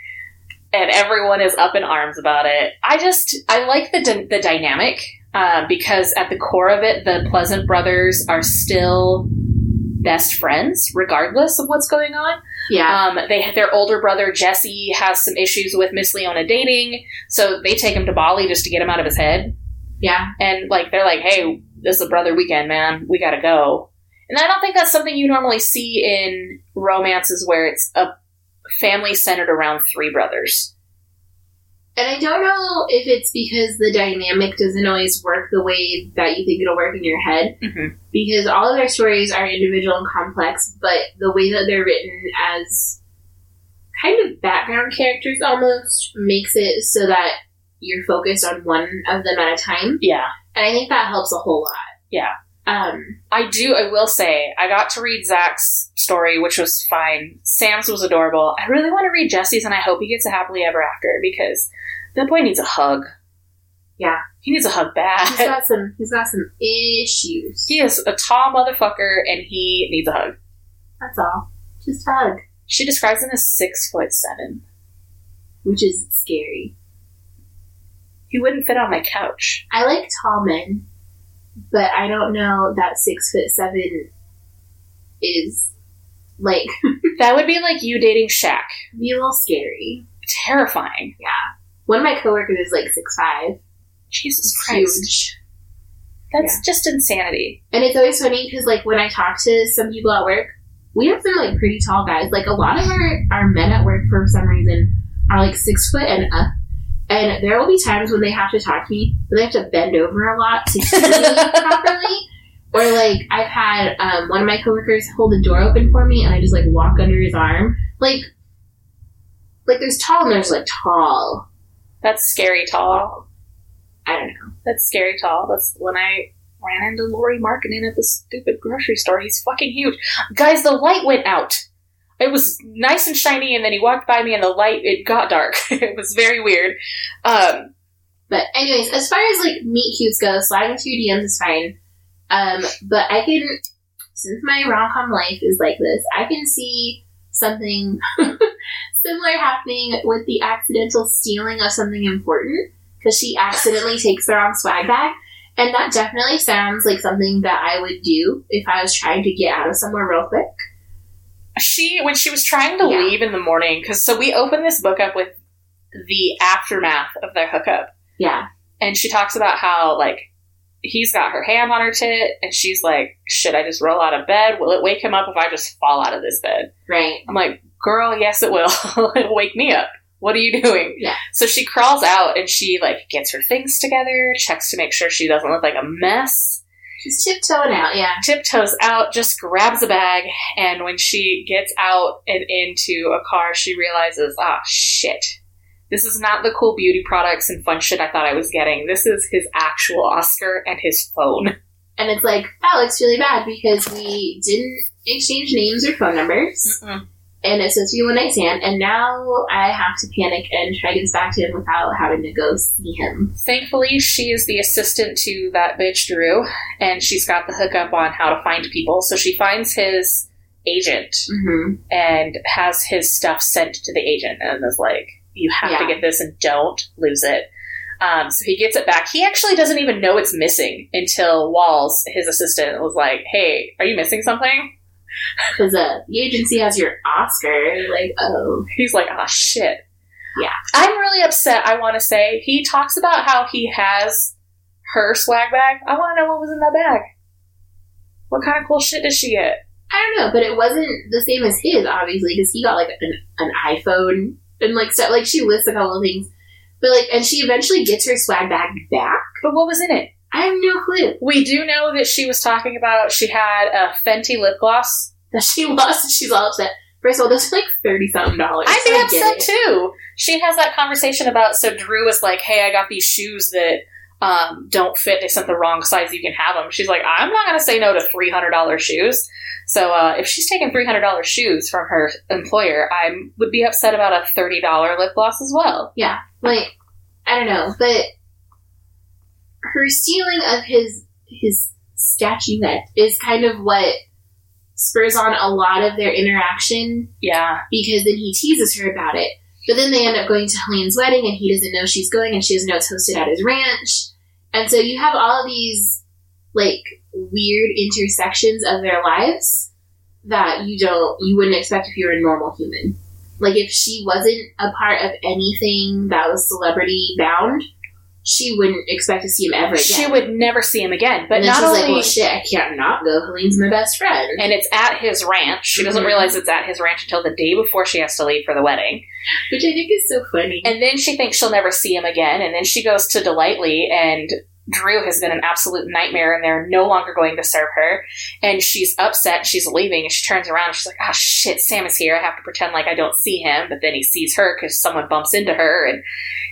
And everyone is up in arms about it. I just I like the the dynamic uh, because at the core of it, the Pleasant brothers are still best friends, regardless of what's going on. Yeah. Um, they their older brother Jesse has some issues with Miss Leona dating, so they take him to Bali just to get him out of his head. yeah. And like they're like, "Hey, this is a brother weekend, man. We gotta go." And I don't think that's something you normally see in romances where it's a family centered around three brothers. And I don't know if it's because the dynamic doesn't always work the way that you think it'll work in your head. Mm-hmm. Because all of their stories are individual and complex, but the way that they're written as kind of background characters almost makes it so that you're focused on one of them at a time. Yeah, And I think that helps a whole lot. Yeah. Um, I do. I will say I got to read Zach's story, which was fine. Sam's was adorable. I really want to read Jesse's, and I hope he gets a happily ever after because that boy needs a hug. Yeah. he needs a hug he's bad. got some he's got some issues. He is a tall motherfucker and he needs a hug. That's all. Just hug. She describes him as six foot seven. Which is scary. He wouldn't fit on my couch. I like tall men, but I don't know that six foot seven is like That would be like you dating Shaq. be a little scary. Terrifying. Yeah, one of my coworkers is like six five. Jesus Christ. Huge. That's just insanity. And it's always funny because like when I talk to some people at work, we have some like pretty tall guys. Like a lot of our, our men at work for some reason are like six foot and up. And there will be times when they have to talk to me, but they have to bend over a lot to hear me properly. Or like I've had um, one of my coworkers hold the door open for me, and I just like walk under his arm. Like, like there's tall and there's like tall. That's scary tall. I don't know. That's scary tall. That's when I ran into Lauri Markkanen at the stupid grocery store. He's fucking huge. Guys, the light went out. It was nice and shiny, and then he walked by me, and the light it got dark. it was very weird. Um, But anyways, as far as like meet cutes go, sliding your DMs is fine. Um, but I can, since my rom com life is like this, I can see something similar happening with the accidental stealing of something important because she accidentally takes the wrong swag bag. And that definitely sounds like something that I would do if I was trying to get out of somewhere real quick. She when she was trying to Yeah. leave in the morning because so we open this book up with the aftermath of their hookup Yeah. and she talks about how like he's got her hand on her tit and she's like should i just roll out of bed will it wake him up if i just fall out of this bed Right. i'm like girl yes it will it'll wake me up what are you doing Yeah. so she crawls out and she like gets her things together checks to make sure she doesn't look like a mess Just tiptoeing out. Yeah. tiptoes out, just grabs a bag, and when she gets out and into a car, she realizes, ah, shit. This is not the cool beauty products and fun shit I thought I was getting. This is his actual Oscar and his phone. And it's like, that looks really bad because we didn't exchange names or phone numbers. And it's supposed to be one night stand, and now I have to panic and try to get back to him without having to go see him. Thankfully, she is the assistant to that bitch, Drew, and she's got the hookup on how to find people. So she finds his agent Mm-hmm. and has his stuff sent to the agent and is like, you have to get this and don't lose it. Um, so he gets it back. He actually doesn't even know it's missing until Walls, his assistant, was like, hey, are you missing something? Because uh, the agency has your Oscar. Like, oh, He's like, ah, shit. Yeah. I'm really upset, I want to say. He talks about how he has her swag bag. I want to know what was in that bag. What kind of cool shit did she get? I don't know, but it wasn't the same as his, obviously, because he got like an, an iPhone and like stuff. Like she lists a couple of things, but like, and she eventually gets her swag bag back. But what was in it? I have no clue We do know that she was talking about she had a Fenty lip gloss. that she lost. and She's all upset. First of all, those are like thirty something dollars. I'd be I upset it. too. She has that conversation about so Drew was like, "Hey, I got these shoes that um, don't fit. They sent the wrong size. You can have them." She's like, "I'm not going to say no to three hundred dollars shoes." So uh, if she's taking three hundred dollars shoes from her employer, I would be upset about a thirty dollar lip gloss as well. Yeah, like I don't know, but her stealing of his his statuette is kind of what spurs on a lot of their interaction Yeah, because then he teases her about it. But then they end up going to Helene's wedding and he doesn't know she's going and she doesn't know it's hosted at his ranch. And so you have all of these like weird intersections of their lives that you don't you wouldn't expect if you were a normal human. Like if she wasn't a part of anything that was celebrity bound, she wouldn't expect to see him ever again. she would never see him again. But and not she's only like, well shit, I can't not go. Helene's my best friend. and it's at his ranch. She doesn't Mhm. realize it's at his ranch until the day before she has to leave for the wedding. Which I think is so funny. And then she thinks she'll never see him again. And then she goes to Delightly, and Drew has been an absolute nightmare, and they're no longer going to serve her. And she's upset. She's leaving, and she turns around and she's like, "Oh shit, Sam is here. I have to pretend like I don't see him." But then he sees her because someone bumps into her, and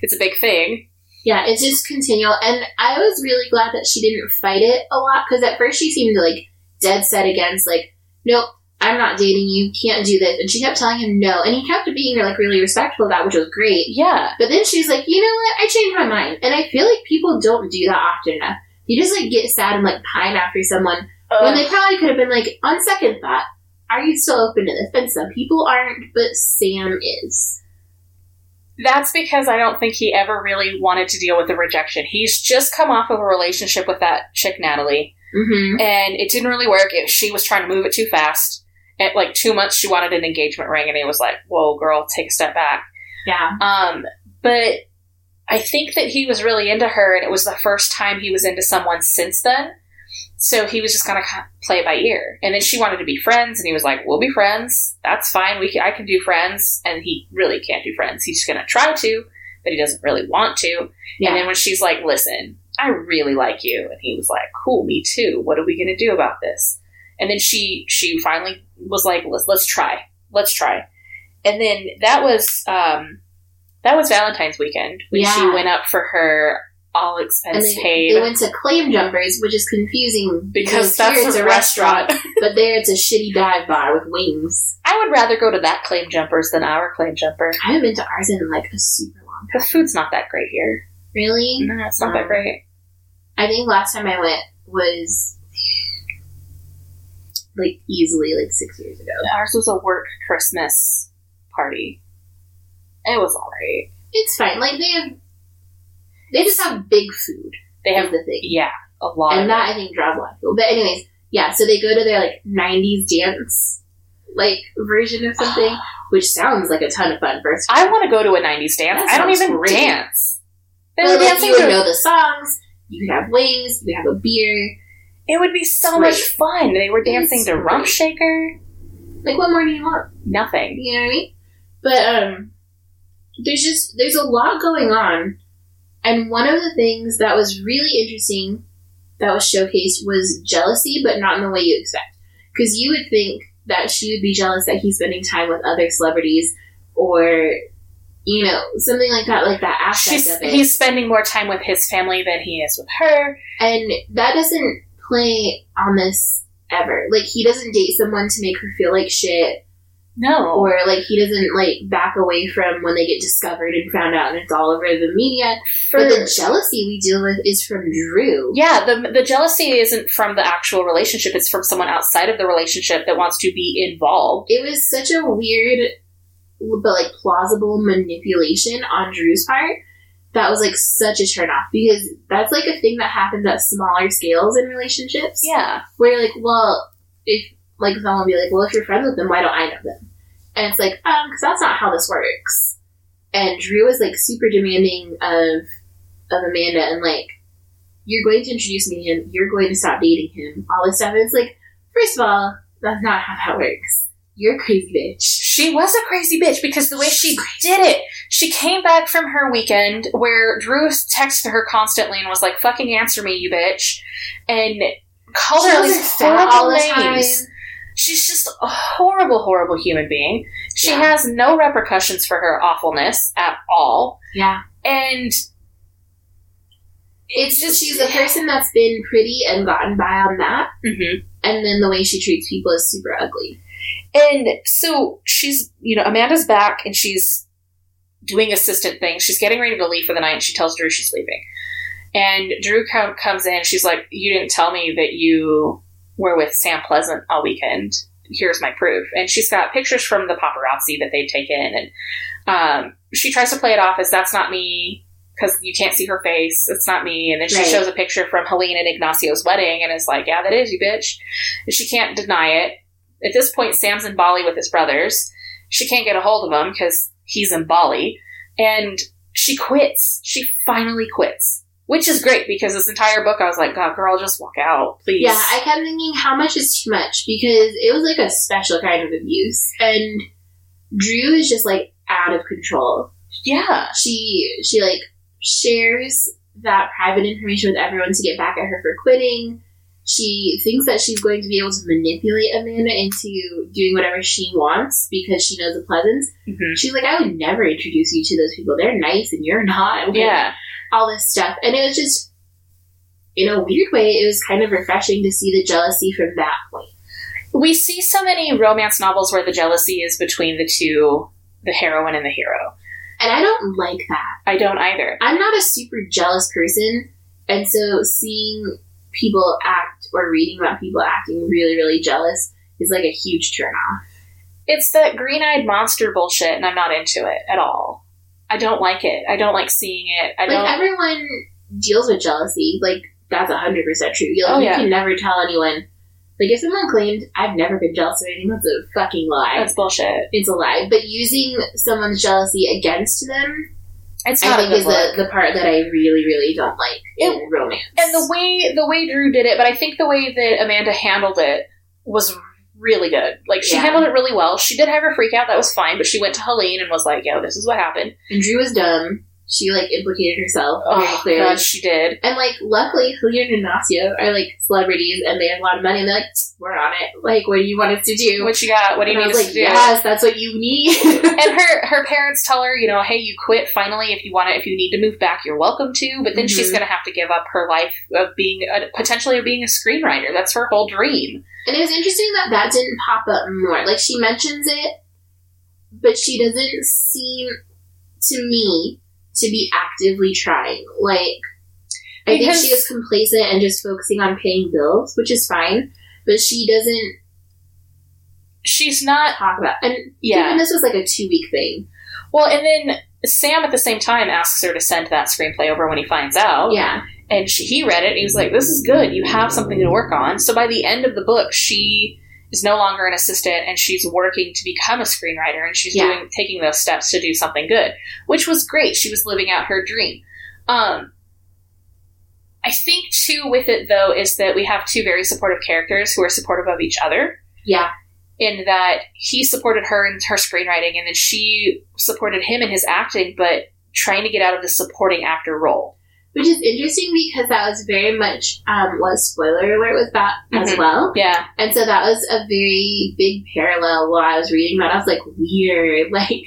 it's a big thing. Yeah, it's just continual. And I was really glad that she didn't fight it a lot because at first she seemed like dead set against, like, nope, I'm not dating you, can't do this. And she kept telling him no. And he kept being like really respectful of that, which was great. Yeah, But then she's like, you know what? I changed my mind. And I feel like people don't do that often enough. You just like get sad and like pine after someone when they probably could have been like, on second thought, are you still open to this? And some people aren't, but Sam is. That's because I don't think he ever really wanted to deal with the rejection. He's just come off of a relationship with that chick Natalie. Mm-hmm. and it didn't really work. It, she was trying to move it too fast. At like two months, she wanted an engagement ring, and he was like, "Whoa, girl, take a step back." Yeah. Um, but I think that he was really into her, and it was the first time he was into someone since then. So he was just gonna play it by ear. And then she wanted to be friends, and he was like, "We'll be friends. That's fine. We can, I can do friends." And he really can't do friends. He's just gonna try to, but he doesn't really want to. Yeah. And then when she's like, "Listen, I really like you," and he was like, "Cool, me too. What are we gonna do about this?" And then she she finally was like, "Let's let's try, let's try." And then that was um, that was Valentine's weekend when she went up for her all expense they, paid they went to Claim Jumpers, which is confusing because here that's it's a restaurant. but there it's a shitty dive bar with wings. I would rather go to that claim jumpers than our claim jumper. I haven't been to ours in like a super long The food's not that great here. Really? No, it's not that Um, great. I think last time I went was like easily like six years ago. Ours was a work Christmas party. It was alright. It's fine. Like they have, they just have big food. They have the thing, yeah, a lot and that I think draws a lot of people. But anyways, yeah. So they go to their like '90s dance like version of something, which sounds like a ton of fun. First, I want to go to a '90s dance. I don't even great. dance. But, like, dancing you would know the songs. You could have wings. You could have a beer. It would be so much fun. They were dancing It's to Rump. Shaker. Like, what more do you want? Nothing. You know what I mean? But um, there's just there's a lot going on, and one of the things that was really interesting that was showcased was jealousy, but not in the way you expect. Because you would think that she would be jealous that he's spending time with other celebrities, or you know something like that, like that aspect She's, of it. he's spending more time with his family than he is with her. And that doesn't play on this ever. Like he doesn't date someone to make her feel like shit, No. or like he doesn't like back away from when they get discovered and found out, and it's all over the media. For- but the jealousy we deal with is from Drew. yeah, the the jealousy isn't from the actual relationship. It's from someone outside of the relationship that wants to be involved. It was such a weird, but like plausible manipulation on Drew's part. That was like such a turnoff because that's like a thing that happens at smaller scales in relationships. Yeah. where you're like, well, if like someone be like, well, if you're friends with them, why don't I know them? And it's like, um, because that's not how this works. And Drew is like super demanding of of Amanda, and like you're going to introduce me to him, you're going to stop dating him, all this stuff. And it's like, first of all, that's not how that works. You're a crazy bitch. She was a crazy bitch because the way she did it, she came back from her weekend where Drew texted her constantly and was like, fucking answer me, you bitch. And called her all She does it all the names. time. She's just a horrible, horrible human being. She Yeah. has no repercussions for her awfulness at all. Yeah. And It's just, she's a person that's been pretty and gotten by on that. Mhm. And then the way she treats people is super ugly. And so she's, you know, Amanda's back and she's doing assistant things. She's getting ready to leave for the night and she tells Drew she's leaving. And Drew com- comes in. She's like, You didn't tell me that you were with Sam Pleasant all weekend. Here's my proof. And she's got pictures from the paparazzi that they'd taken. And um, she tries to play it off as that's not me because you can't see her face. It's not me. And then she Right. shows a picture from Helene and Ignacio's wedding and is like, Yeah, that is you, bitch. And she can't deny it. At this point, Sam's in Bali with his brothers. She can't get a hold of him because he's in Bali. And she quits. She finally quits. Which is great because this entire book I was like, God, girl, just walk out, please. Yeah, I kept thinking how much is too much because it was like a special kind of abuse. And Drew is just like out of control. yeah. She she like shares that private information with everyone to get back at her for quitting. She thinks that she's going to be able to manipulate Amanda into doing whatever she wants because she knows the Pleasants. Mhm. She's like, I would never introduce you to those people. They're nice and you're not. Like, Yeah. all this stuff. And it was just, in a weird way, it was kind of refreshing to see the jealousy from that point. We see so many romance novels where the jealousy is between the two, the heroine and the hero. And I don't like that. I don't either. I'm not a super jealous person. And so seeing people act or reading about people acting really, really jealous is like a huge turnoff. It's that green eyed monster bullshit, and I'm not into it at all. I don't like it. I don't like seeing it. I Like don't. everyone deals with jealousy. Like that's hundred percent true. Like, Oh, you yeah. can never tell anyone. Like if someone claimed I've never been jealous of anything, that's a fucking lie. that's bullshit. it's a lie. But using someone's jealousy against them, It's I not a think is look. the, the part that I really, really don't like in It- romance. and the way the way Drew did it, but I think the way that Amanda handled it was really good. Like she Yeah. handled it really well. She did have her freak out, that was fine, but she went to Helene and was like, "Yo, this is what happened." And Drew was dumb. She like implicated herself very Oh clearly. god, she did. And like, luckily, Helene and Ignacio are like celebrities, and they have a lot of money, and they're like, "We're on it. Like, what do you want us to do?" What you got? What do you and I need was us like, to do? "Yes, that's what you need." and her her parents tell her, you know, hey, you quit finally. If you want to, if you need to move back, you're welcome to. But then she's Mhm. going to have to give up her life of being a, potentially of being a screenwriter. That's her whole dream. And it was interesting that that didn't pop up more. Like she mentions it, but she doesn't seem to me to be actively trying. Like I think she is complacent and just focusing on paying bills, which is fine. But she doesn't She's not. talk about. And Yeah. even this was like a two week thing. Well, and then Sam at the same time asks her to send that screenplay over when he finds out. Yeah, And she, he read it. And he was like, "This is good. You have something to work on." So by the end of the book, she is no longer an assistant, and she's working to become a screenwriter, and she's Yeah. doing taking those steps to do something good, which was great. She was living out her dream. Um, I think too with it though is that we have two very supportive characters who are supportive of each other. yeah, In that he supported her in her screenwriting, and then she supported him in his acting, but trying to get out of the supporting actor role. Which is interesting because that was very much um, what spoiler alert was about as Mhm. well. Yeah, And so that was a very big parallel while I was reading that. I was like, weird. Like,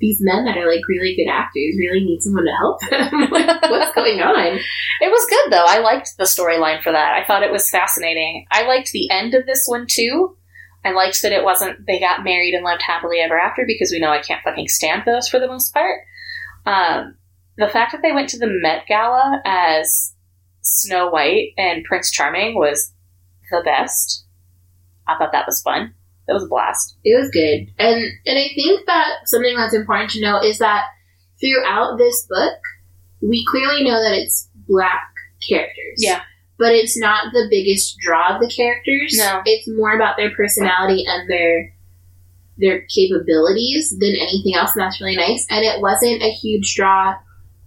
these men that are like really good actors really need someone to help them. like, what's going on? It was good though. I liked the storyline for that. I thought it was fascinating. I liked the end of this one too. I liked that it wasn't they got married and lived happily ever after because we know I can't fucking stand those for the most part. Um, the fact that they went to the Met Gala as Snow White and Prince Charming was the best. I thought that was fun. That was a blast. It was good. And, and I think that something that's important to note is that throughout this book, we clearly know that it's black characters. Yeah. But it's not the biggest draw of the characters. No. It's more about their personality and their their capabilities than anything else, and that's really nice. And it wasn't a huge draw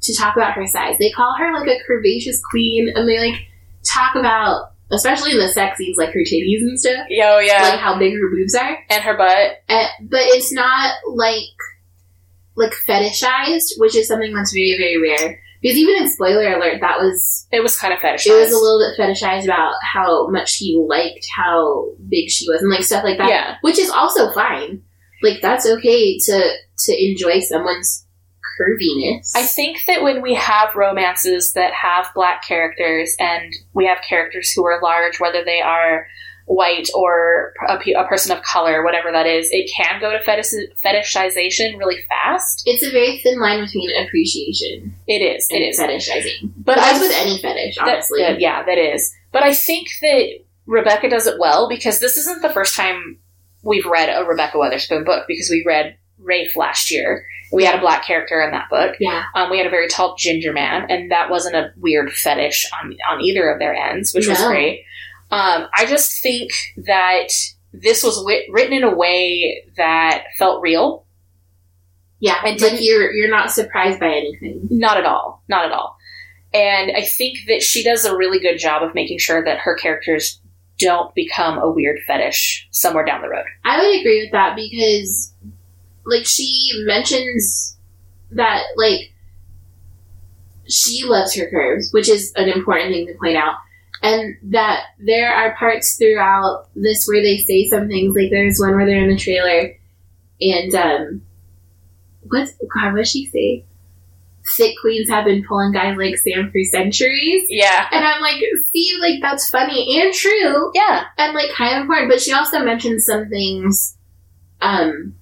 to talk about her size. They call her like a curvaceous queen, and they like talk about, especially in the sex scenes, like her titties and stuff, Oh yeah, like how big her boobs are. and her butt. Uh, but it's not like like fetishized, which is something that's very very rare. Because even in spoiler alert, that was It was kind of fetishized. it was a little bit fetishized about how much he liked how big she was and like stuff like that. Yeah. which is also fine. Like that's okay to to enjoy someone's curviness. I think that when we have romances that have black characters and we have characters who are large, whether they are white or a, a person of color, whatever that is, it can go to fetish- fetishization really fast. it's a very thin line between appreciation It is. It is. fetishizing. But But as with any fetish, that- honestly. that- yeah, that is. But I think that Rebekah does it well because this isn't the first time we've read a Rebekah Weatherspoon book because we read Rafe last year. We had a black character in that book. Yeah. Um, we had a very tall ginger man, and that wasn't a weird fetish on on either of their ends, which was great. Um, I just think that this was written in a way that felt real. Yeah. And didn't- you're you're not surprised by anything. Not at all. Not at all. And I think that she does a really good job of making sure that her characters don't become a weird fetish somewhere down the road. I would agree with that because, like, she mentions that, like, she loves her curves, which is an important thing to point out. And that there are parts throughout this where they say some things, like there's one where they're in the trailer, and, um, what, God, what she say? Thick queens have been pulling guys like Sam for centuries. Yeah. And I'm like, see, like, that's funny and true Yeah. and like kind of important. But she also mentions some things, um,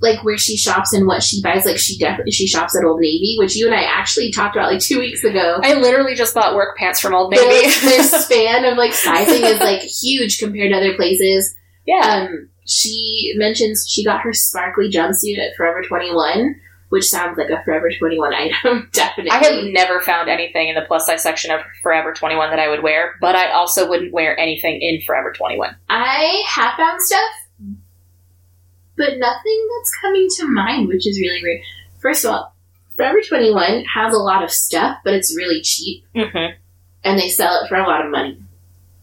like where she shops and what she buys. Like she definitely she shops at Old Navy, which you and I actually talked about like two weeks ago. I literally just bought work pants from Old Navy. their span of like sizing is like huge compared to other places. yeah. Um, she mentions she got her sparkly jumpsuit at Forever Twenty One, which sounds like a Forever Twenty One item. Definitely, I have never found anything in the plus size section of Forever 21 that I would wear, but I also wouldn't wear anything in Forever 21. I have found stuff, but nothing that's coming to mind, which is really weird. First of all, Forever 21 has a lot of stuff, but it's really cheap, Mm-hmm. and they sell it for a lot of money.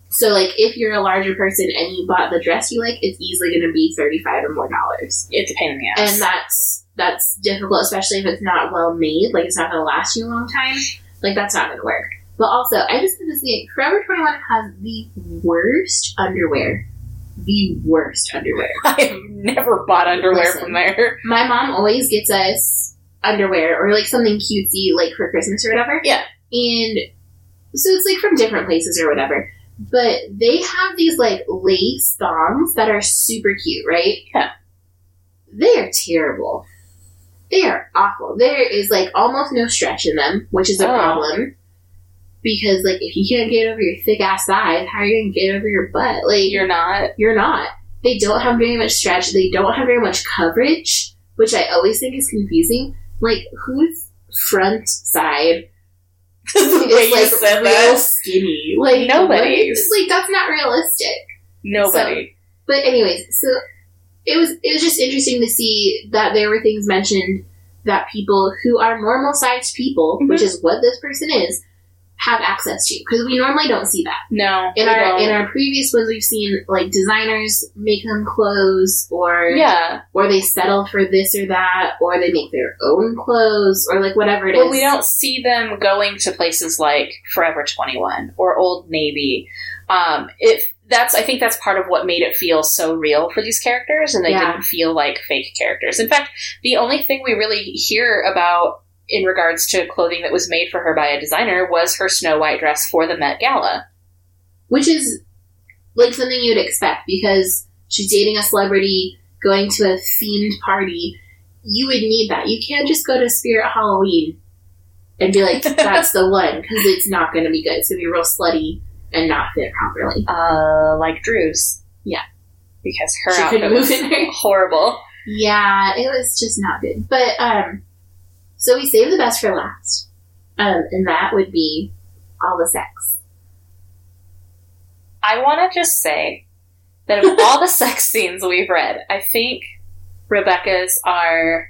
So, like, if you're a larger person and you bought the dress you like, it's easily going to be 35 or more dollars. It's a pain in the ass. And that's that's difficult, especially if it's not well made. Like, it's not going to last you a long time. Like, that's not going to work. But also, I just have to say, Forever 21 has the worst underwear. The worst underwear. I have never bought underwear Listen. from there. My mom always gets us underwear or like something cutesy, like for Christmas or whatever. Yeah. And so it's like from different places or whatever. But they have these like lace thongs that are super cute, right? Yeah. They are terrible. They are awful. There is like almost no stretch in them, which is a Oh. problem. Because like if you can't get over your thick ass thighs, how are you gonna get over your butt? Like You're not. you're not. They don't have very much stretch. They don't have very much coverage, which I always think is confusing. Like, whose front side is you like said real that. skinny? Like Nobody's. Like that's not realistic. Nobody. But anyways, so it was it was just interesting to see that there were things mentioned that people who are normal sized people, which Mhm. is what this person is, have access to because we normally don't see that. no. In our don't. in our previous ones, we've seen like designers make them clothes, or yeah. or they settle for this or that, or they make their own clothes, or like whatever it is. Well, we don't see them going to places like Forever 21 or Old Navy. Um, if that's, I think that's part of what made it feel so real for these characters, and they Yeah. didn't feel like fake characters. In fact, the only thing we really hear about in regards to clothing that was made for her by a designer was her Snow White dress for the Met Gala. which is like something you'd expect because she's dating a celebrity, going to a themed party. You would need that. You can't just go to Spirit Halloween and be like, "That's the one," because it's not going to be good. It's going to be real slutty and not fit properly. Uh, like Drew's. Yeah. Because her She outfit was horrible. Yeah, it was just not good. But um, so we save the best for last, um, and that would be all the sex. I want to just say that of all the sex scenes we've read, I think Rebekah's are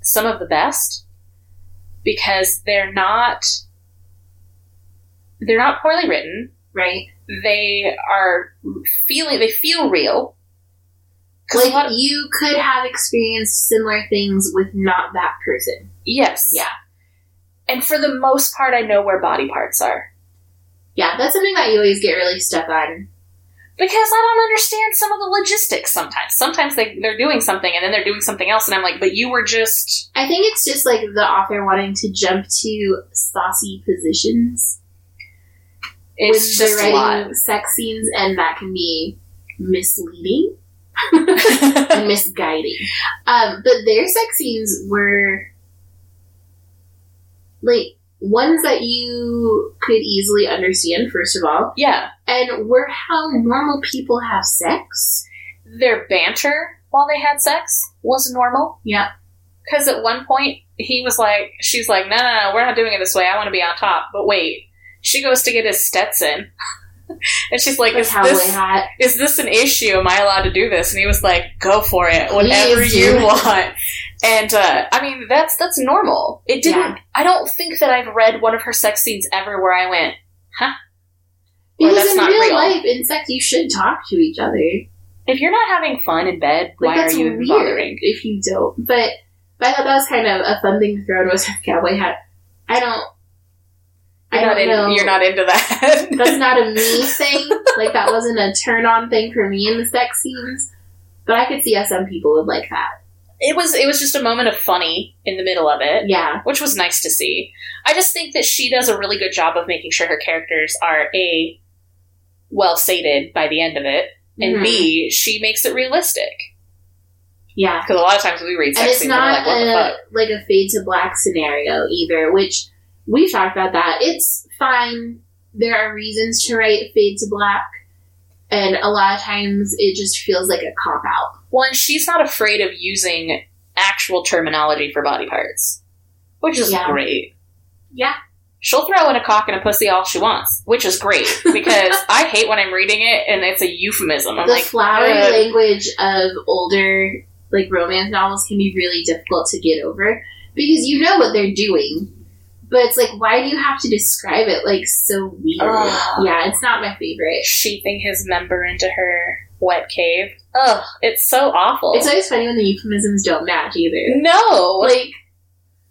some of the best because they're not they're not poorly written. right? They are feeling they feel real. Like of- you could have experienced similar things with not that person. Yes, Yeah. And for the most part, I know where body parts are Yeah, that's something that you always get really stuck on. because I don't understand some of the logistics. Sometimes, sometimes they they're doing something and then they're doing something else, and I'm like, but you were just I think it's just like the author wanting to jump to saucy positions it's when just they're writing sex scenes, and that can be misleading and misguiding. Um, but their sex scenes were like ones that you could easily understand, first of all, yeah, and were how normal people have sex. their banter while they had sex was normal. Yeah. Because at one point he was like, she's like, no, no, no, we're not doing it this way. I want to be on top. But wait, she goes to get his Stetson, and she's like, is this hat. is this an issue? Am I allowed to do this? And he was like, go for it, whatever Please you want. And uh, I mean, that's that's normal. It didn't. Yeah. I don't think that I've read one of her sex scenes ever where I went, huh? Because that's in not real, real. life, in sex, you should talk to each other. if you're not having fun in bed, Like why that's are you weird bothering? if you don't. But but I thought that was kind of a fun thing to throw in was her cowboy hat. I don't. I not, don't in, you're not into that. That's not a me thing. Like that wasn't a turn on thing for me in the sex scenes. But I could see how some people would like that. it was it was just a moment of funny in the middle of it, Yeah. which was nice to see. I just think that she does a really good job of making sure her characters are a well sated by the end of it, and Mhm. b she makes it realistic. Yeah. Because a lot of times we read And sex it's scenes and we're not like, what the a, like a fade to black scenario either, which we've talked about that. It's fine. There are reasons to write fade to black. And a lot of times it just feels like a cop out. Well, and she's not afraid of using actual terminology for body parts, which is Yeah. great. Yeah. She'll throw in a cock and a pussy all she wants, which is great because I hate when I'm reading it and it's a euphemism. I'm the like, flowery "Ugh." language of older like romance novels can be really difficult to get over because you know what they're doing. But it's like, why do you have to describe it like so weird? Ugh. Yeah, it's not my favorite. sheathing his member into her wet cave. Ugh, it's so awful. It's always funny when the euphemisms don't match either. no, Like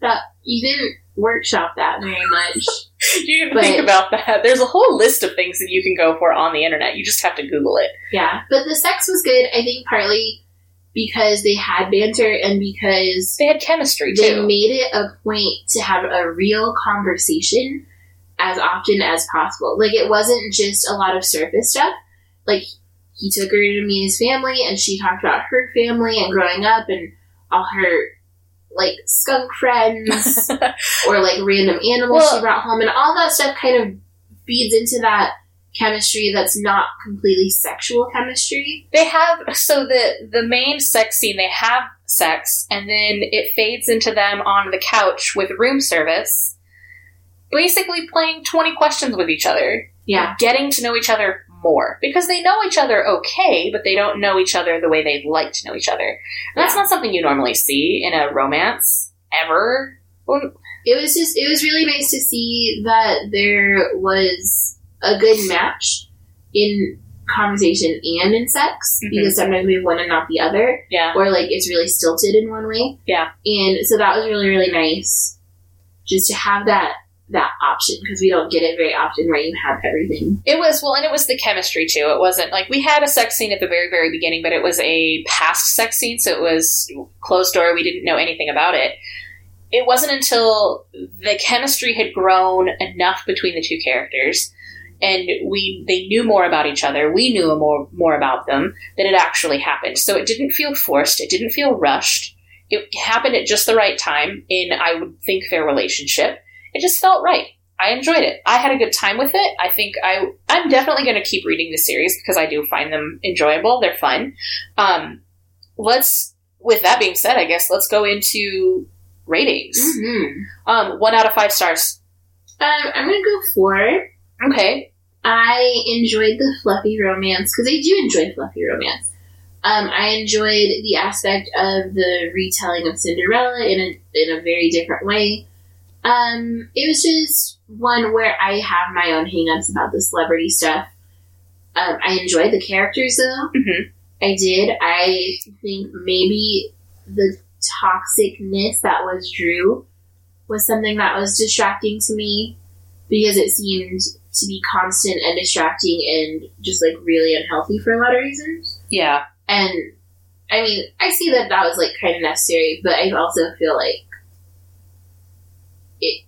that you didn't workshop that very much. you didn't but- think about that. There's a whole list of things that you can go for on the internet. You just have to Google it. yeah. But the sex was good, I think partly because they had banter and because They had chemistry they too. made it a point to have a real conversation as often as possible. Like it wasn't just a lot of surface stuff. Like he took her to meet his family and she talked about her family and growing up and all her like skunk friends or like random animals Well- she brought home and all that stuff kind of feeds into that chemistry that's not completely sexual chemistry. they have so the the main sex scene. They have sex, and then it fades into them on the couch with room service, basically playing twenty questions with each other. Yeah. getting to know each other more because they know each other okay, but they don't know each other the way they'd like to know each other. And that's Yeah. not something you normally see in a romance ever. It was just it was really nice to see that there was a good match in conversation and in sex Mhm. because sometimes we have one and not the other yeah, or like it's really stilted in one way Yeah. and so that was really really nice just to have that that option because we don't get it very often where you have everything it was well, and it was the chemistry too. It wasn't like we had a sex scene at the very, very beginning, but it was a past sex scene, so it was closed door. We didn't know anything about it. It wasn't until the chemistry had grown enough between the two characters and we they knew more about each other. We knew more more about them than it actually happened. So it didn't feel forced. It didn't feel rushed. It happened at just the right time in i would think their relationship. It just felt right. I enjoyed it. I had a good time with it. I think i i'm definitely going to keep reading the series because i do find them enjoyable. They're fun. Um let's with that being said i guess let's go into ratings. Mm-hmm. um one out of five stars. Um, i'm gonna go for okay I enjoyed the fluffy romance because I do enjoy fluffy romance. Um, I enjoyed the aspect of the retelling of Cinderella in a in a very different way. Um, it was just one where I have my own hangups about the celebrity stuff. Um, I enjoyed the characters though. Mhm. I did. I think maybe the toxicness that was Drew was something that was distracting to me because it seemed to be constant and distracting and just like really unhealthy for a lot of reasons. Yeah. And I mean, I see that that was like kind of necessary, but I also feel like it.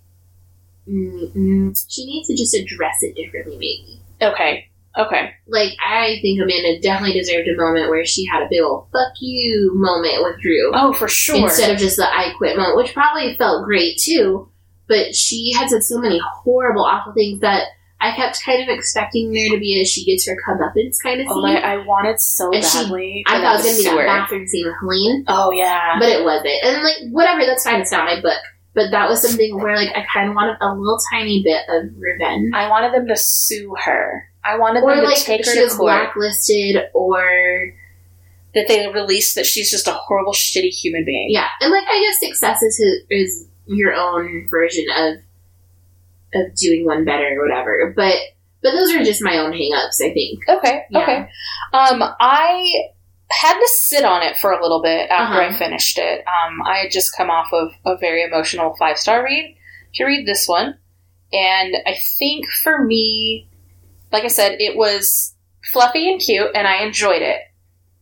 Mm, mm, she needs to just address it differently, maybe. Okay. Okay. Like I think Amanda definitely deserved a moment where she had a big old "fuck you" moment with Drew Oh, for sure. instead of just the "I quit" moment, which probably felt great too. But she had said so many horrible, awful things that I kept kind of expecting there to be a she gets her comeuppance kind of scene. oh, my, I wanted so And she- badly. I thought it was gonna be that sewer. bathroom scene with Helene. Oh, yeah. but it wasn't. And like whatever, that's fine. It's not my book. But that was something where like I kind of wanted a little tiny bit of revenge, I wanted them to sue her. I wanted or them like to take her she to was court. blacklisted, or That they released that she's just a horrible, shitty human being. yeah. And like I guess success is his, is your own version of of doing one better or whatever. But but those are just my own hangups. I think. Okay. Yeah. Okay. Um, I had to sit on it for a little bit after I Uh-huh. finished it. Um, I had just come off of a very emotional five star read to read this one, and I think for me, like I said, it was fluffy and cute, and I enjoyed it.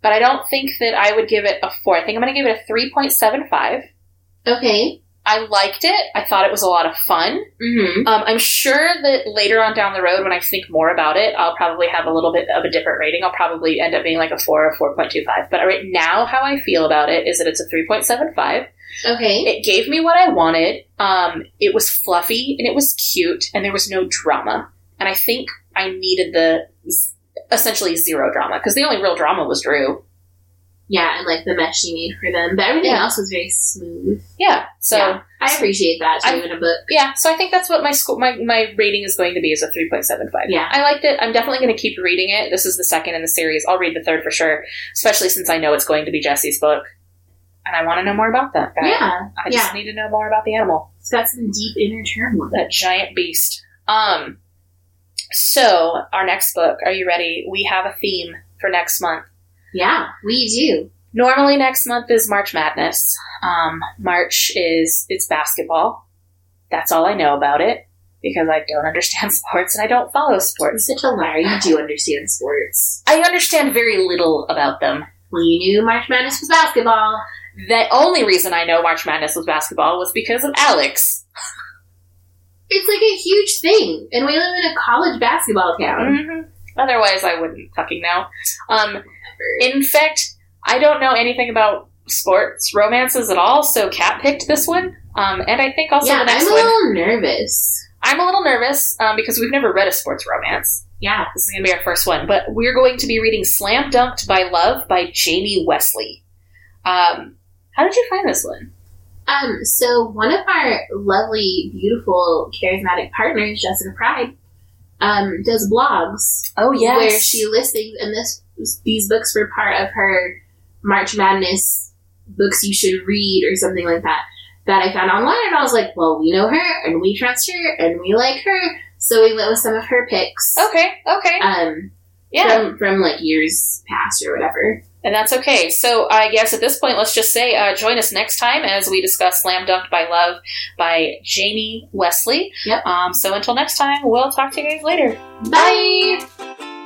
But I don't think that I would give it a four. I think I'm going to give it a three point seven five. Okay. I liked it. I thought it was a lot of fun. Mm-hmm. Um, I'm sure that later on down the road, when I think more about it, I'll probably have a little bit of a different rating. I'll probably end up being like a 4 or 4.25. But right now, how I feel about it is that it's a 3.75. Okay. It gave me what I wanted. Um, it was fluffy and it was cute, and there was no drama. And I think I needed the essentially zero drama because the only real drama was Drew. Yeah, and like the mesh she made for them, but everything Yeah. else was very smooth. Yeah. So. yeah, I appreciate that too I- in a book. Yeah, so I think that's what my school my, my rating is going to be is a three point seven five. Yeah. I liked it. I'm definitely going to keep reading it. This is the second in the series. I'll read the third for sure, especially since I know it's going to be Jesse's book, and I want to know more about that guy. Yeah, I just yeah. need to know more about the animal, It's got some deep inner turmoil. that giant beast. Um, so our next book. Are you ready? We have a theme for next month. Yeah, we do. Normally, next month is March Madness. Um, March is it's basketball. That's all I know about it because I don't understand sports and I don't follow sports. You're such a liar. You do understand sports. I understand very little about them. Well, you knew March Madness was basketball. The only reason I know March Madness was basketball was because of Alex. It's like a huge thing, and we live in a college basketball town. hmm Otherwise, I wouldn't fucking know. Um, in fact, I don't know anything about sports romances at all. So Kat picked this one, um, and I think also yeah, the next I'm a one. little nervous. I'm a little nervous um, because we've never read a sports romance. Yeah. This is going to be our first one, but we're going to be reading "Slam Dunked by Love" by Jamie Wesley. Um, how did you find this one? Um. So one of our lovely, beautiful, charismatic partners, Jessica Pryde, um, does blogs Oh yes, where she lists things, and this these books were part of her March Madness books you should read or something like that. That I found online, and I was like, well, we know her, and we trust her, and we like her, so we went with some of her picks. okay, okay, Um, yeah, from from like years past or whatever. and that's okay. So I guess at this point, let's just say uh, join us next time as we discuss "Slam Dunked by Love" by Jamie Wesley. Yep. Um, so until next time, we'll talk to you guys later. Bye.